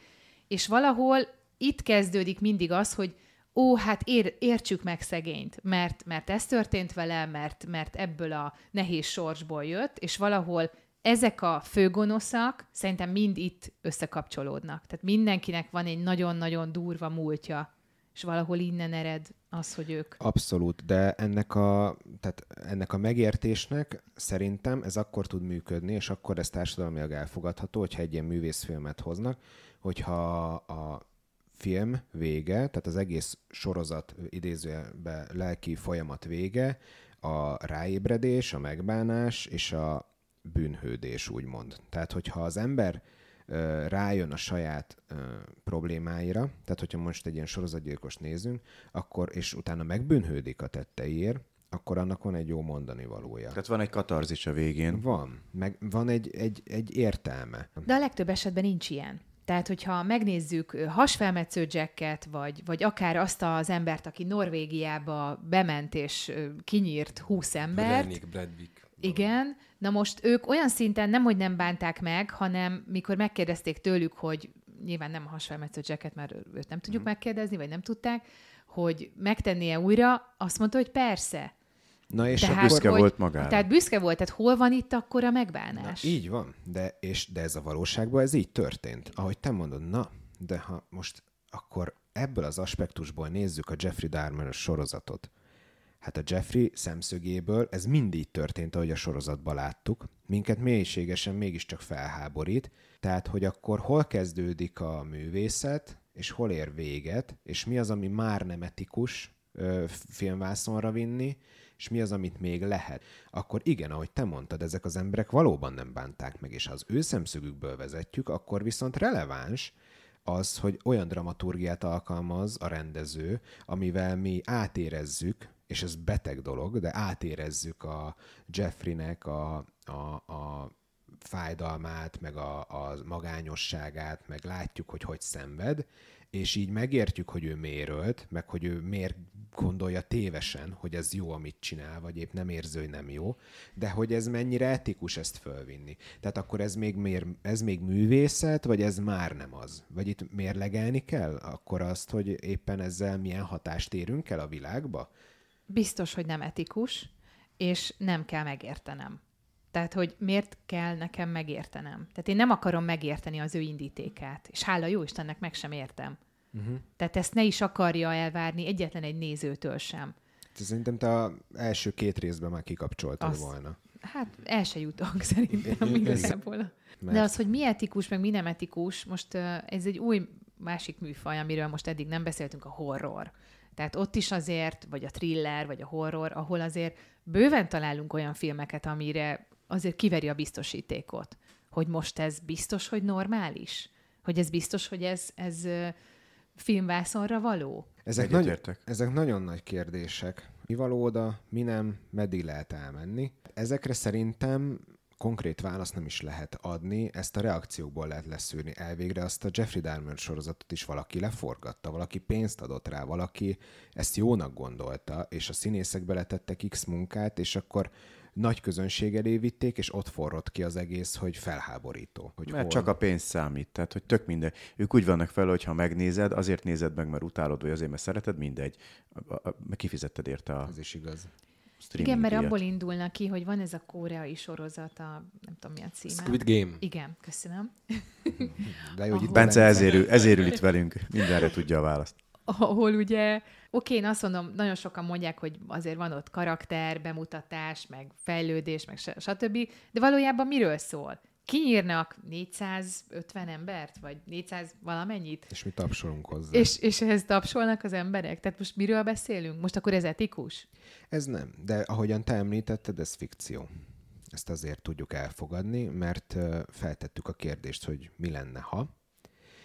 és valahol itt kezdődik mindig az, hogy ó, hát ér, értsük meg szegényt, mert, mert ez történt vele, mert, mert ebből a nehéz sorsból jött, és valahol ezek a főgonoszak szerintem mind itt összekapcsolódnak. Tehát mindenkinek van egy nagyon-nagyon durva múltja, és valahol innen ered az, hogy ők... Abszolút, de ennek a, tehát ennek a megértésnek szerintem ez akkor tud működni, és akkor ez társadalmilag elfogadható, hogyha egy ilyen művészfilmet hoznak, hogyha a film vége, tehát az egész sorozat idézőjelben lelki folyamat vége, a ráébredés, a megbánás és a bűnhődés, úgymond. Tehát, hogyha az ember ö, rájön a saját ö, problémáira, tehát hogyha most egy ilyen sorozatgyilkost nézünk, akkor, és utána megbűnhődik a tetteiért, akkor annak van egy jó mondani valója. Tehát van egy katarzis a végén. Van, meg van egy, egy, egy értelme. De a legtöbb esetben nincs ilyen. Tehát, hogyha megnézzük hasfelmetsző Jacket, vagy, vagy akár azt az embert, aki Norvégiába bement és kinyírt 20 embert, Lennék Bradwick. Igen, na most ők olyan szinten nem, hogy nem bánták meg, hanem mikor megkérdezték tőlük, hogy nyilván nem a hasfelmetsző Jacket, mert őt nem tudjuk megkérdezni, vagy nem tudták, hogy megtennie újra, azt mondta, hogy persze. Na és Tehát, büszke hogy- volt magára. Tehát büszke volt, tehát hol van itt akkor a Na, megbánás? így van, de, és, de ez a valóságban ez így történt. Ahogy te mondod, na, de ha most akkor ebből az aspektusból nézzük a Jeffrey Dahmer sorozatot. Hát a Jeffrey szemszögéből ez mind így történt, ahogy a sorozatban láttuk. Minket mélységesen mégiscsak felháborít. Tehát, hogy akkor hol kezdődik a művészet, és hol ér véget, és mi az, ami már nem etikus, ö, filmvászonra vinni, és mi az, amit még lehet, akkor igen, ahogy te mondtad, ezek az emberek valóban nem bánták meg, és ha az ő szemszögükből vezetjük, akkor viszont releváns az, hogy olyan dramaturgiát alkalmaz a rendező, amivel mi átérezzük, és ez beteg dolog, de átérezzük a Jeffreynek a, a, a fájdalmát, meg a, a magányosságát, meg látjuk, hogy hogy szenved, és így megértjük, hogy ő miért ölt, meg hogy ő miért gondolja tévesen, hogy ez jó, amit csinál, vagy épp nem érző, hogy nem jó, de hogy ez mennyire etikus ezt fölvinni. Tehát akkor ez még, mér, ez még művészet, vagy ez már nem az? Vagy itt mérlegelni kell akkor azt, hogy éppen ezzel milyen hatást érünk el a világba? Biztos, hogy nem etikus, és nem kell megértenem. Tehát, hogy miért kell nekem megértenem. Tehát én nem akarom megérteni az ő indítékát, és hála jó Istennek meg sem értem. Uh-huh. Tehát ezt ne is akarja elvárni egyetlen egy nézőtől sem. Szerintem te az első két részben már kikapcsoltad Azt- volna. Hát el se jutok szerintem igazából. Mert- De az, hogy mi etikus, meg mi nem etikus, most ez egy új másik műfaj, amiről most eddig nem beszéltünk, a horror. Tehát ott is azért, vagy a thriller, vagy a horror, ahol azért bőven találunk olyan filmeket, amire azért kiveri a biztosítékot. Hogy most ez biztos, hogy normális? Hogy ez biztos, hogy ez, ez filmvászonra való? Ezek, nagy, ezek nagyon nagy kérdések. Mi való oda, mi nem, meddig lehet elmenni. Ezekre szerintem konkrét választ nem is lehet adni, ezt a reakciókból lehet leszűrni. Elvégre azt a Jeffrey Dahmer sorozatot is valaki leforgatta, valaki pénzt adott rá, valaki ezt jónak gondolta, és a színészek beletettek X munkát, és akkor nagy közönség elé vitték, és ott forrott ki az egész, hogy felháborító. Hogy Mert hol- csak a pénz számít, tehát hogy tök mindegy. Ők úgy vannak fel, hogy ha megnézed, azért nézed meg, mert utálod, vagy azért, mert szereted, mindegy. A- a- kifizetted érte a Ez is igaz. Igen, mert díjat. abból indulnak ki, hogy van ez a koreai sorozat, a, nem tudom mi a címe. Squid Game. Igen, köszönöm. De jó, hogy itt Bence ezért, ezért ül itt velünk, mindenre tudja a választ. Ahol ugye, oké, én azt mondom, nagyon sokan mondják, hogy azért van ott karakter, bemutatás, meg fejlődés, meg stb., de valójában miről szól? Kiírnak 450 embert, vagy 400 valamennyit, És mi tapsolunk hozzá. és, és ehhez tapsolnak az emberek? Tehát most miről beszélünk? Most akkor ez etikus? Ez nem, de ahogyan te említetted, ez fikció. Ezt azért tudjuk elfogadni, mert feltettük a kérdést, hogy mi lenne, ha,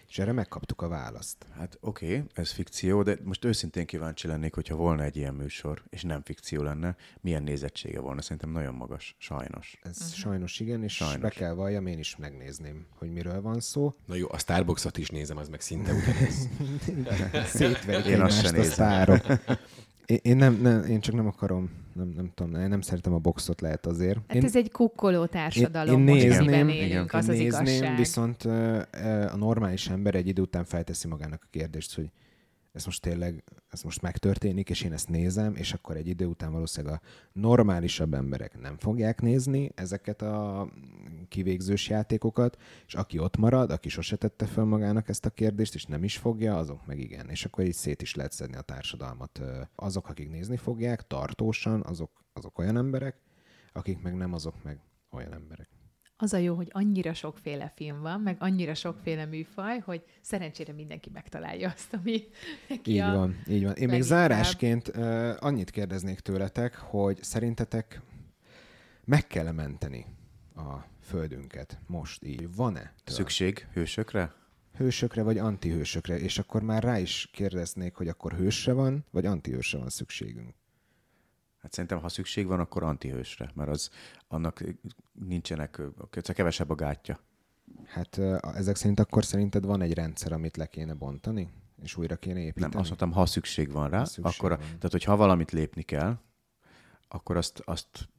és erre megkaptuk a választ. Hát oké, okay, ez fikció, de most őszintén kíváncsi lennék, hogyha volna egy ilyen műsor, és nem fikció lenne, milyen nézettsége volna. Szerintem nagyon magas, sajnos. Ez uh-huh. sajnos igen, és sajnos. Be kell valljam, én is megnézném, hogy miről van szó. Na jó, a Starbucksot is nézem, az meg szinte ugyanez. Szétverik Én azt egymást se a nézem. én, nem, nem, én csak nem akarom, nem, nem tudom, én nem szeretem a boxot, lehet azért. Hát én, ez egy kukkoló társadalom, én most nézném, amiben igen, élünk, Én az az nézném, igazság. viszont a normális ember egy idő után felteszi magának a kérdést, hogy ez most tényleg, ez most megtörténik, és én ezt nézem, és akkor egy idő után valószínűleg a normálisabb emberek nem fogják nézni ezeket a kivégzős játékokat, és aki ott marad, aki sose tette fel magának ezt a kérdést, és nem is fogja, azok meg igen. És akkor így szét is lehet szedni a társadalmat. Azok, akik nézni fogják tartósan, azok, azok olyan emberek, akik meg nem, azok meg olyan emberek. Az a jó, hogy annyira sokféle film van, meg annyira sokféle műfaj, hogy szerencsére mindenki megtalálja azt, ami neki Így a... van, így van. Én még zárásként uh, annyit kérdeznék tőletek, hogy szerintetek meg kell menteni a földünket most így? Van-e től? Szükség hősökre? hősökre vagy antihősökre? És akkor már rá is kérdeznék, hogy akkor hősre van, vagy antihősre van szükségünk? Hát szerintem, ha szükség van, akkor antihősre, mert az annak nincsenek, csak kevesebb a gátja. Hát ezek szerint akkor szerinted van egy rendszer, amit le kéne bontani? És újra kéne építeni? Nem, azt mondtam, ha szükség van rá, Ha szükség akkor, van. tehát hogyha valamit lépni kell, akkor azt, azt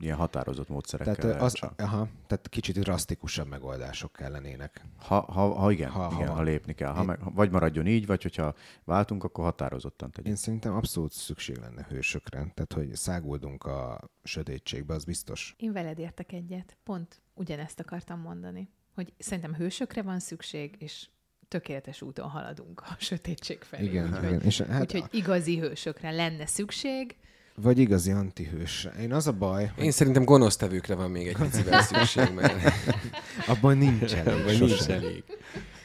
ilyen határozott módszerekkel tehát, az, csak. aha, tehát kicsit drasztikusabb megoldások kellenének. Ha, ha, ha igen, Ha- ha, ha igen, van. ha, lépni kell. Ha Én- meg, vagy maradjon így, vagy hogyha váltunk, akkor határozottan tegyünk. Én szerintem abszolút szükség lenne hősökre. Tehát, hogy száguldunk a sötétségbe, az biztos. Én veled értek egyet. Pont ugyanezt akartam mondani. Hogy szerintem hősökre van szükség, és tökéletes úton haladunk a sötétség felé. Igen, úgyhogy, igen. És hát úgyhogy igazi hősökre lenne szükség, vagy igazi antihős. Én az a baj, Én szerintem gonosztevőkre van még egy picivel szükség, mert abban nincs elég. abban nincs elég.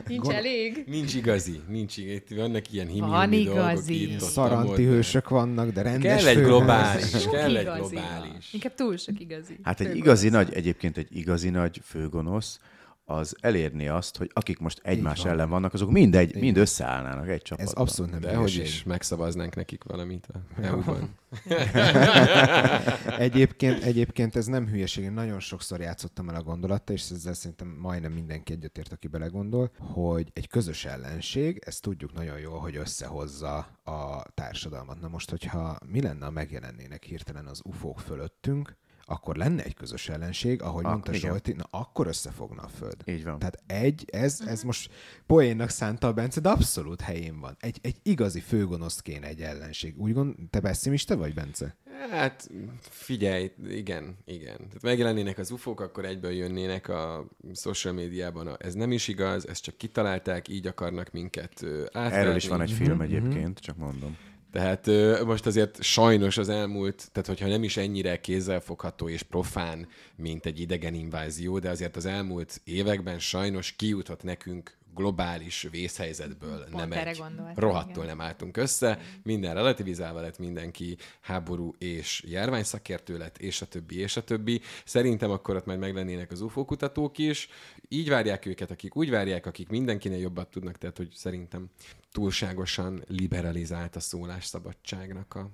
Nincs Gond- elég? Nincs igazi, nincs igazi. Vannak ilyen himi Van dolgok igazi. itt, ott, Szar ott, ott. antihősök vannak, de rendes Kell egy globális, Sok kell egy globális. Inkább túl sok igazi. Hát egy igazi nagy, egyébként egy igazi nagy főgonosz, az elérni azt, hogy akik most egymás van. ellen vannak, azok mind, egy, mind összeállnának egy csapatban. Ez abszolút nem De hogy is megszavaznánk nekik valamit a EU-ban. Egyébként, egyébként ez nem hülyeség. Én nagyon sokszor játszottam el a gondolattal, és ezzel szerintem majdnem mindenki egyetért, aki belegondol, hogy egy közös ellenség, ezt tudjuk nagyon jól, hogy összehozza a társadalmat. Na most, hogyha mi lenne, ha megjelennének hirtelen az ufók fölöttünk, akkor lenne egy közös ellenség, ahogy Ah, mondta igen. Zsolti, na akkor összefogna a föld. Így van. Tehát egy, ez, ez most poénnak szánta a Bence, de abszolút helyén van. Egy, egy igazi főgonoszt kéne egy ellenség. Úgy gond, te pessimista vagy, Bence? Hát figyelj, igen, igen. Tehát megjelennének az ufók, akkor egyből jönnének a social médiában. A, ez nem is igaz, ezt csak kitalálták, így akarnak minket átverni. Erről is van egy Mhm, film egyébként, csak mondom. Tehát most azért sajnos az elmúlt, tehát hogyha nem is ennyire kézzelfogható és profán, mint egy idegen invázió, de azért az elmúlt években sajnos kijutott nekünk globális vészhelyzetből. Pont nem egy rohadtul igen. nem álltunk össze, minden relativizálva lett mindenki háború és járványszakértő lett, és a többi, és a többi. Szerintem akkor ott majd meglennének az UFO kutatók is. Így várják őket, akik úgy várják, akik mindenkinél jobbat tudnak, tehát hogy szerintem túlságosan liberalizált a szólásszabadságnak a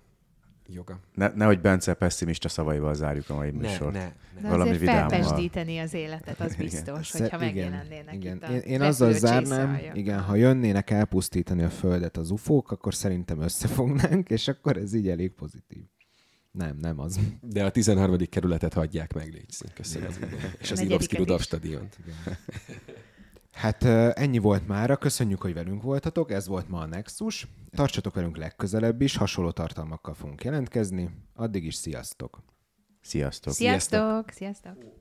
joga. Ne, nehogy Bence pessimista szavaival zárjuk a mai Ne, műsort. ne, De valami azért vidámmal. felpesdíteni az életet, az biztos, Szer- hogyha megjelennének igen. itt a Én, én azzal zárnám, alja. igen, ha jönnének elpusztítani a Földet az ufók, akkor szerintem összefognánk, és akkor ez így elég pozitív. Nem, nem az. De a 13. kerületet hagyják meg, légy. Köszönöm. És az Ilovszki Rudolf stadiont. Hát ennyi volt mára, köszönjük, hogy velünk voltatok, ez volt ma a Nexus. Tartsatok velünk legközelebb is, hasonló tartalmakkal fogunk jelentkezni. Addig is sziasztok! Sziasztok! Sziasztok! Sziasztok!